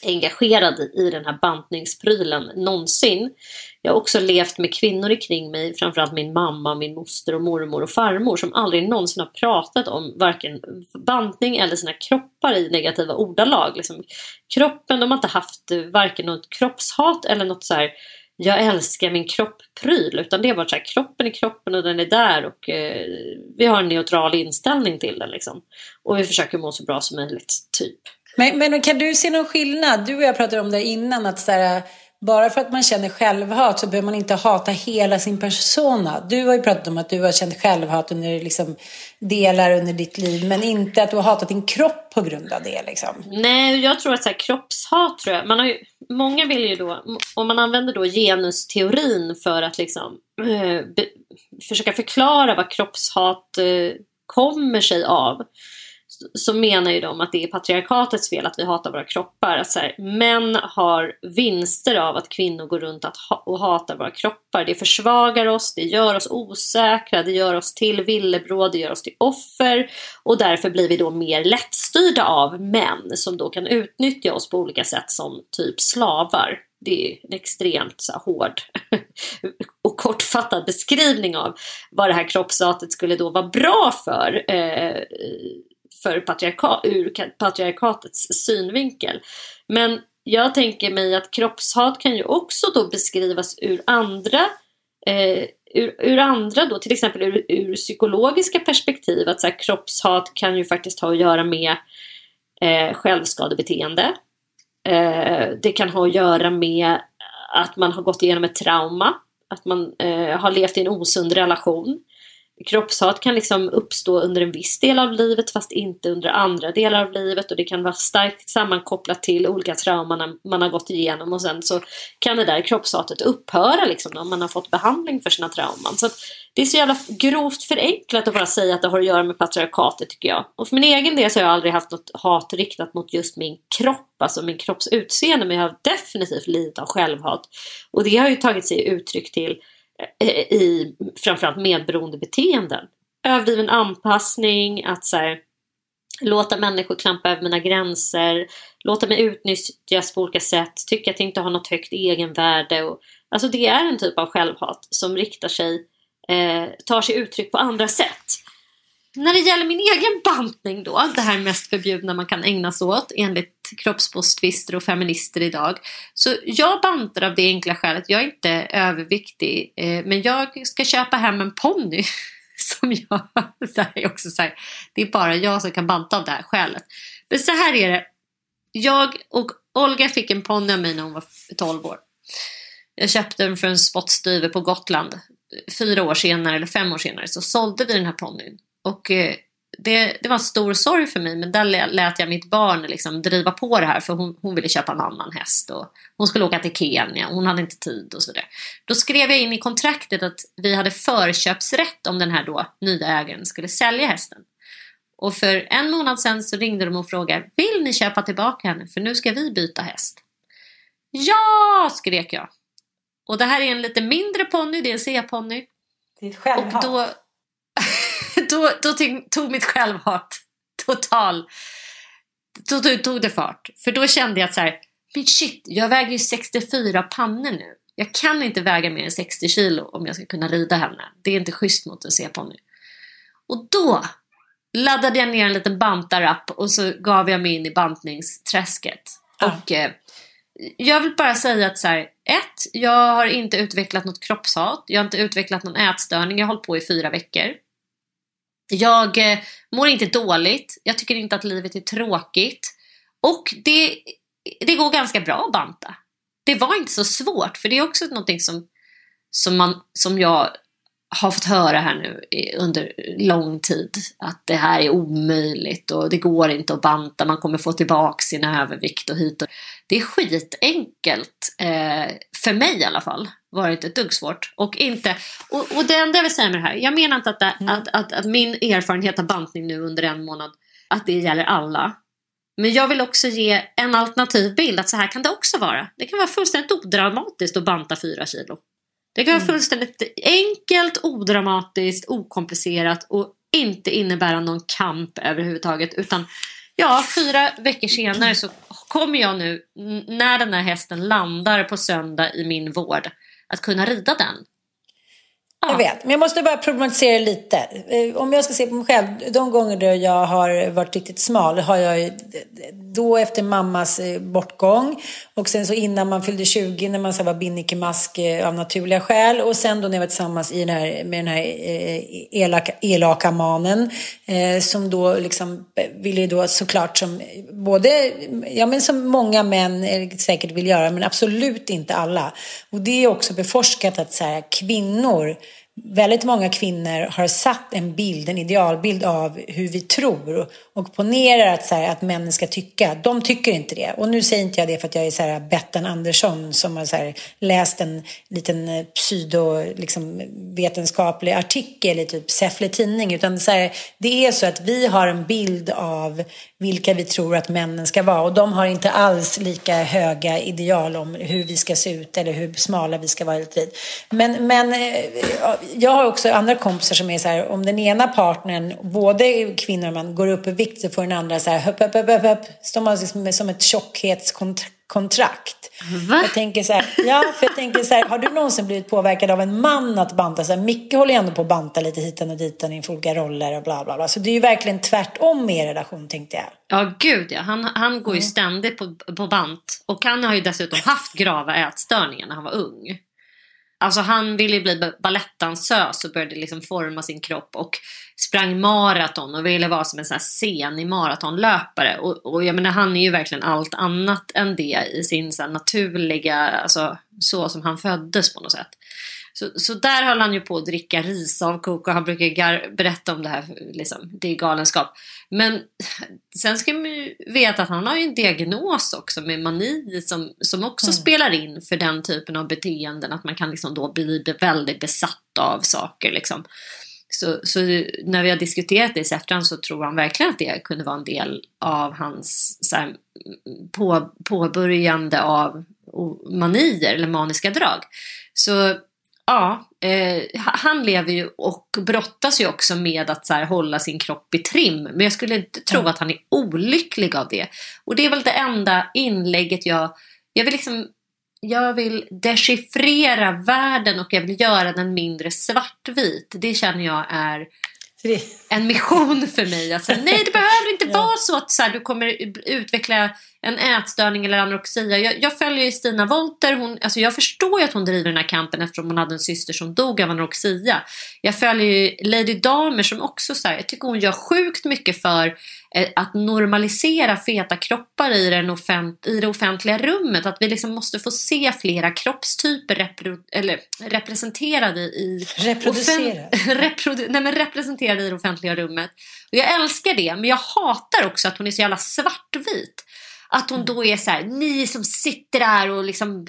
engagerad i den här bantningsprylen någonsin. Jag har också levt med kvinnor kring mig, framförallt min mamma, min moster och mormor och farmor som aldrig någonsin har pratat om varken bantning eller sina kroppar i negativa ordalag. Liksom, kroppen, de har inte haft varken något kroppshat eller något så här jag älskar min kropp-pryl utan det är bara så här, kroppen är kroppen och den är där och eh, vi har en neutral inställning till den liksom. Och vi försöker må så bra som möjligt, typ. Men, men kan du se någon skillnad? Du och jag pratade om det innan, att så här, bara för att man känner självhat så behöver man inte hata hela sin persona. Du har ju pratat om att du har känt självhat under liksom, delar under ditt liv, men inte att du har hatat din kropp på grund av det. Liksom. Nej, jag tror att så här, kroppshat, tror jag, man har ju, många vill ju då, om man använder då genusteorin för att liksom, eh, be, försöka förklara vad kroppshat eh, kommer sig av så menar ju de att det är patriarkatets fel att vi hatar våra kroppar. Att så här, män har vinster av att kvinnor går runt att ha och hatar våra kroppar. Det försvagar oss, det gör oss osäkra, det gör oss till villebråd, det gör oss till offer. Och därför blir vi då mer lättstyrda av män som då kan utnyttja oss på olika sätt som typ slavar. Det är en extremt så här, hård och kortfattad beskrivning av vad det här kroppshatet skulle då vara bra för. Eh, för patriarka ur patriarkatets synvinkel. Men jag tänker mig att kroppshat kan ju också då beskrivas ur andra eh, ur, ur, andra då, till exempel ur, ur psykologiska perspektiv. Att så här, kroppshat kan ju faktiskt ha att göra med eh, självskadebeteende. Eh, det kan ha att göra med att man har gått igenom ett trauma. Att man eh, har levt i en osund relation kroppshat kan liksom uppstå under en viss del av livet fast inte under andra delar av livet och det kan vara starkt sammankopplat till olika trauman man har gått igenom och sen så kan det där kroppshatet upphöra liksom om man har fått behandling för sina trauman. Så det är så jävla grovt förenklat att bara säga att det har att göra med patriarkatet tycker jag. Och för min egen del så har jag aldrig haft något hat riktat mot just min kropp, alltså min kroppsutseende men jag har definitivt lidit av självhat. Och det har ju tagit sig uttryck till i framförallt medberoende beteenden. Överdriven anpassning, att så här, låta människor klampa över mina gränser, låta mig utnyttjas på olika sätt, tycka att jag inte har något högt egenvärde. Och, alltså det är en typ av självhat som riktar sig, eh, tar sig uttryck på andra sätt. När det gäller min egen bantning då, det här mest förbjudna man kan ägna sig åt enligt kroppsposttvister och feminister idag. Så jag bantar av det enkla skälet, jag är inte överviktig, eh, men jag ska köpa hem en ponny. Som jag, det är också så här, det är bara jag som kan banta av det här skälet. Men så här är det, jag och Olga fick en ponny av mig när hon var 12 år. Jag köpte den för en spottstyver på Gotland. Fyra år senare, eller fem år senare, så sålde vi den här ponnyn. Och eh, det, det var en stor sorg för mig men där lät jag mitt barn liksom driva på det här för hon, hon ville köpa en annan häst och hon skulle åka till Kenya hon hade inte tid och sådär. Då skrev jag in i kontraktet att vi hade förköpsrätt om den här då nya ägaren skulle sälja hästen. Och för en månad sedan så ringde de och frågade Vill ni köpa tillbaka henne för nu ska vi byta häst? Ja, skrek jag. Och det här är en lite mindre ponny, det är en C-ponny. Det är ett självhat. Och då, då, då tog mitt självhat total... Då, då tog det fart. För då kände jag att så här, men shit, jag väger ju 64 pannor nu. Jag kan inte väga mer än 60 kilo om jag ska kunna rida henne. Det är inte schysst mot en C-ponny. Och då laddade jag ner en liten bantarapp och så gav jag mig in i bantningsträsket. Ah. Och eh, jag vill bara säga att så här, ett, jag har inte utvecklat något kroppshat. Jag har inte utvecklat någon ätstörning. Jag har hållit på i fyra veckor. Jag eh, mår inte dåligt. Jag tycker inte att livet är tråkigt. Och det, det går ganska bra att banta. Det var inte så svårt, för det är också någonting som, som, man, som jag har fått höra här nu under lång tid att det här är omöjligt och det går inte att banta, man kommer få tillbaka sin övervikt och hit och Det är skitenkelt, eh, för mig i alla fall, var det inte ett dugg svårt. Och, inte, och, och det enda jag vill säga med det här, jag menar inte att, det, mm. att, att, att min erfarenhet av bantning nu under en månad, att det gäller alla. Men jag vill också ge en alternativ bild att så här kan det också vara. Det kan vara fullständigt odramatiskt att banta fyra kilo. Det kan vara mm. fullständigt enkelt, odramatiskt, okomplicerat och inte innebära någon kamp överhuvudtaget. Utan ja, fyra veckor senare så kommer jag nu, när den här hästen landar på söndag i min vård, att kunna rida den. Jag vet, men jag måste bara problematisera lite. Eh, om jag ska se på mig själv, de gånger då jag har varit riktigt smal har jag då efter mammas eh, bortgång och sen så innan man fyllde 20 när man så var binnikemask eh, av naturliga skäl och sen då när jag var tillsammans i den här, med den här elaka, elaka manen som då liksom ville då såklart som både, ja men som många män säkert vill göra men absolut inte alla. Och det är också beforskat att så här, kvinnor väldigt många kvinnor har satt en bild, en idealbild av hur vi tror och ponerar att, så här, att männen ska tycka. De tycker inte det. Och nu säger inte jag det för att jag är så här, Bettan Andersson som har så här, läst en liten eh, pseudo liksom, vetenskaplig artikel i typ Säffle tidning. Utan så här, det är så att vi har en bild av vilka vi tror att männen ska vara. Och de har inte alls lika höga ideal om hur vi ska se ut eller hur smala vi ska vara. Men, men eh, jag har också andra kompisar som är så här, om den ena partnern, både kvinnor och män, går upp i vikt så får den andra så här, höpp, höpp, höpp, höpp, står man liksom som ett tjockhetskontrakt. Va? Jag tänker så här, ja, för jag tänker så här, har du någonsin blivit påverkad av en man att banta? Så här, Micke håller ju ändå på att banta lite hitan och ditan inför olika roller och bla bla bla. Så det är ju verkligen tvärtom i er relation tänkte jag. Ja, gud ja. Han, han går ju mm. ständigt på, på bant. Och han har ju dessutom haft grava ätstörningar när han var ung. Alltså han ville bli balettdansös och började liksom forma sin kropp och sprang maraton och ville vara som en sån här senig maratonlöpare. Och, och jag menar han är ju verkligen allt annat än det i sin så naturliga, alltså så som han föddes på något sätt. Så, så där höll han ju på att dricka risavkok och han brukar berätta om det här, liksom, det är galenskap. Men sen ska man ju veta att han har ju en diagnos också med mani som, som också mm. spelar in för den typen av beteenden. Att man kan liksom då bli väldigt besatt av saker. Liksom. Så, så när vi har diskuterat det i efterhand så tror han verkligen att det kunde vara en del av hans så här, på, påbörjande av manier eller maniska drag. Så Ja, eh, han lever ju och brottas ju också med att så här, hålla sin kropp i trim. Men jag skulle inte tro mm. att han är olycklig av det. Och det är väl det enda inlägget jag... Jag vill liksom... Jag vill dechiffrera världen och jag vill göra den mindre svartvit. Det känner jag är en mission för mig. Säga, nej, det behöver inte vara så att så här, du kommer utveckla en ätstörning eller anorexia. Jag, jag följer ju Stina Wolter. Hon, alltså jag förstår ju att hon driver den här kampen eftersom hon hade en syster som dog av anorexia. Jag följer ju Lady Damer som också så här, jag tycker hon gör sjukt mycket för eh, att normalisera feta kroppar i, den offent, i det offentliga rummet. Att vi liksom måste få se flera kroppstyper repro, eller, representerade i... Reproducerade? reprodu, nej men representerade i det offentliga rummet. Och jag älskar det men jag hatar också att hon är så jävla svartvit. Att hon då är så här, ni som sitter där och liksom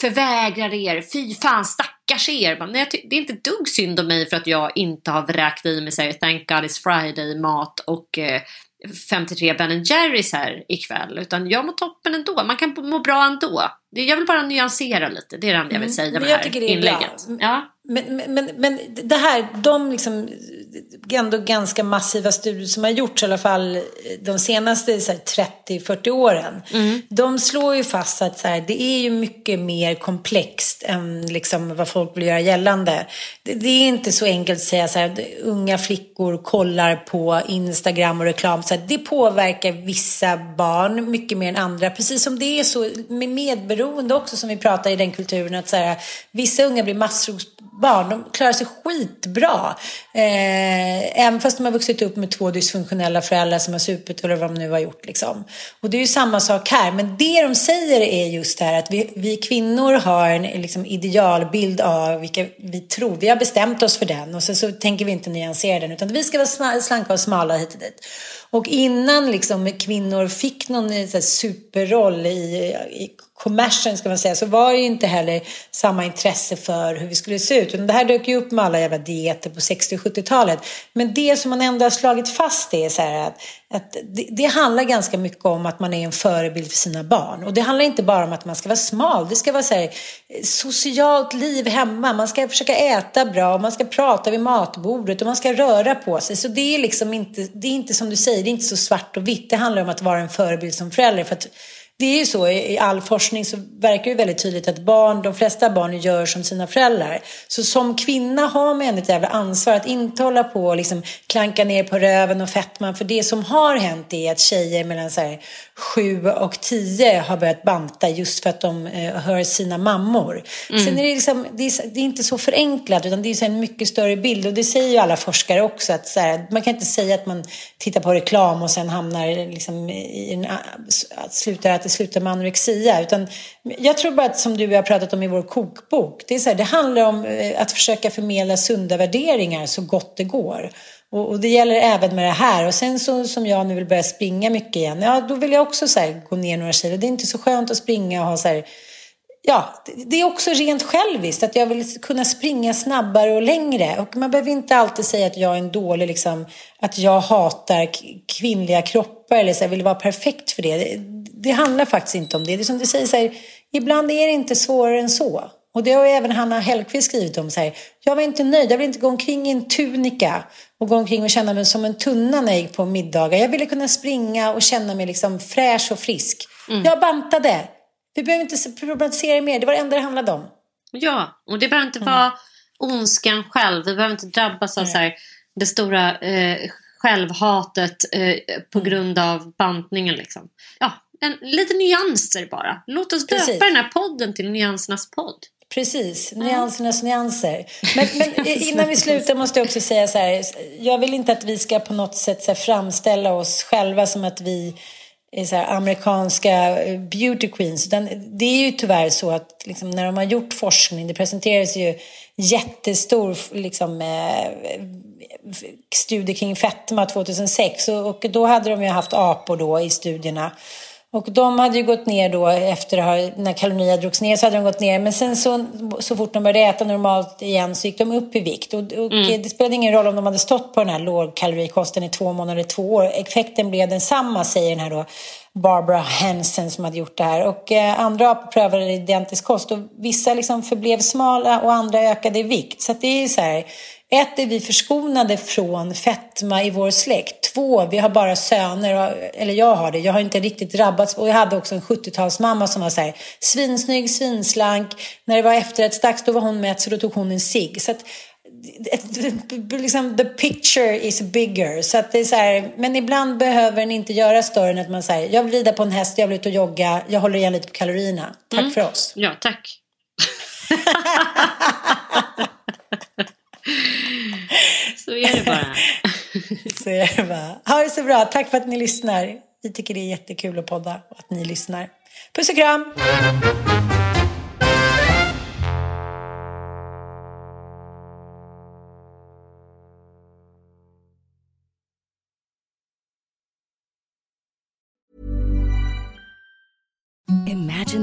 förvägrar er, fy fan stackars er. Men det är inte dugg synd om mig för att jag inte har vräkt i mig säger Thank God It's Friday mat och eh, 53 Ben Jerrys här ikväll. Utan jag mår toppen ändå. Man kan må bra ändå. Jag vill bara nyansera lite. Det är det enda jag vill mm. säga med det här inlägget. Ja. Men, men, men det här, de liksom ändå ganska massiva studier som har gjorts i alla fall de senaste 30-40 åren. Mm. De slår ju fast att så här, det är ju mycket mer komplext än liksom vad folk vill göra gällande. Det, det är inte så enkelt att säga så här, att unga flickor kollar på Instagram och reklam. Så här, det påverkar vissa barn mycket mer än andra. Precis som det är så med medberoende också som vi pratar i den kulturen. Att så vissa unga blir massor barn. De klarar sig skitbra. Eh, även fast de har vuxit upp med två dysfunktionella föräldrar som har supit eller vad de nu har gjort. Liksom. Och det är ju samma sak här. Men det de säger är just det här att vi, vi kvinnor har en liksom, idealbild av vilka vi tror. Vi har bestämt oss för den och sen så tänker vi inte nyansera den utan vi ska vara slanka och smala hit och dit. Och innan liksom kvinnor fick någon eh, superroll i, i kommersen ska man säga så var det ju inte heller samma intresse för hur vi skulle se ut. det här dök ju upp med alla jävla dieter på 60 och 70-talet. Men det som man ändå har slagit fast är så här att, att det, det, handlar ganska mycket om att man är en förebild för sina barn. Och det handlar inte bara om att man ska vara smal. Det ska vara så här, eh, socialt liv hemma. Man ska försöka äta bra, man ska prata vid matbordet och man ska röra på sig. Så det är liksom inte, det är inte som du säger, det är inte så svart och vitt. Det handlar om att vara en förebild som förälder. För att det är ju så i all forskning så verkar det väldigt tydligt att barn, de flesta barn gör som sina föräldrar. Så som kvinna har man ett jävla ansvar att inte hålla på och liksom klanka ner på röven och fettman. För det som har hänt är att tjejer mellan så här 7 och 10 har börjat banta just för att de eh, hör sina mammor. Mm. Sen är det, liksom, det, är, det är inte så förenklat utan det är en mycket större bild. Och det säger ju alla forskare också. Att så här, man kan inte säga att man tittar på reklam och sen hamnar liksom i en, slutar att det slutar med anorexia. Utan jag tror bara att som du och jag har pratat om i vår kokbok. Det, är så här, det handlar om eh, att försöka förmedla sunda värderingar så gott det går. Och, och, det gäller även med det här. Och sen så, som jag nu vill börja springa mycket igen. Ja, då vill jag också så här, gå ner några kilo. Det är inte så skönt att springa och ha så här, Ja, det är också rent själviskt att jag vill kunna springa snabbare och längre. Och man behöver inte alltid säga att jag är en dålig, liksom, att jag hatar kvinnliga kroppar eller så här, vill vara perfekt för det. det. det. handlar faktiskt inte om det. Det är som du säger, så här, ibland är det inte svårare än så. Och det har även Hanna Hellquist skrivit om. Så här, jag var inte nöjd, jag vill inte gå omkring i en tunika och gå omkring och känna mig som en tunna när jag gick på middagar. Jag ville kunna springa och känna mig liksom fräsch och frisk. Mm. Jag bantade. Vi behöver inte problematisera mer, det var det enda det handlade om. Ja, och det behöver inte mm. vara ondskan själv. Vi behöver inte drabbas av så här, det stora eh, självhatet eh, på mm. grund av bantningen. Liksom. Ja, en, lite nyanser bara. Låt oss Precis. döpa den här podden till Nyansernas podd. Precis, nyansernas nyanser. Men, men, innan vi slutar måste jag också säga så här. Jag vill inte att vi ska på något sätt så framställa oss själva som att vi så här, amerikanska eh, beauty queens. Utan det är ju tyvärr så att liksom, när de har gjort forskning, det presenteras ju jättestor liksom, eh, studie kring fetma 2006 och, och då hade de ju haft apor då i studierna. Och de hade ju gått ner då efter att när kalorierna drogs ner så hade de gått ner. Men sen så, så fort de började äta normalt igen så gick de upp i vikt. Och, och mm. det spelade ingen roll om de hade stått på den här lågkalorikosten i två månader, två år. Effekten blev densamma säger den här då Barbara Hansen som hade gjort det här. Och eh, andra apor prövade identisk kost och vissa liksom förblev smala och andra ökade i vikt. Så det är så här, ett, är vi förskonade från fetma i vår släkt. Två, vi har bara söner, eller jag har det, jag har inte riktigt drabbats. Och jag hade också en 70-talsmamma som var så här, svinsnygg, svinslank. När det var efterrättsdags då var hon mätt så då tog hon en cigg. Så att, liksom, the picture is bigger. Så att det är så här, men ibland behöver den inte göra större än att man säger jag vill rida på en häst, jag vill ut och jogga, jag håller igen lite på kalorierna. Tack mm. för oss. Ja, tack. så är det bara. så är det bara. Ha det så bra. Tack för att ni lyssnar. Vi tycker det är jättekul att podda och att ni lyssnar. Puss och kram!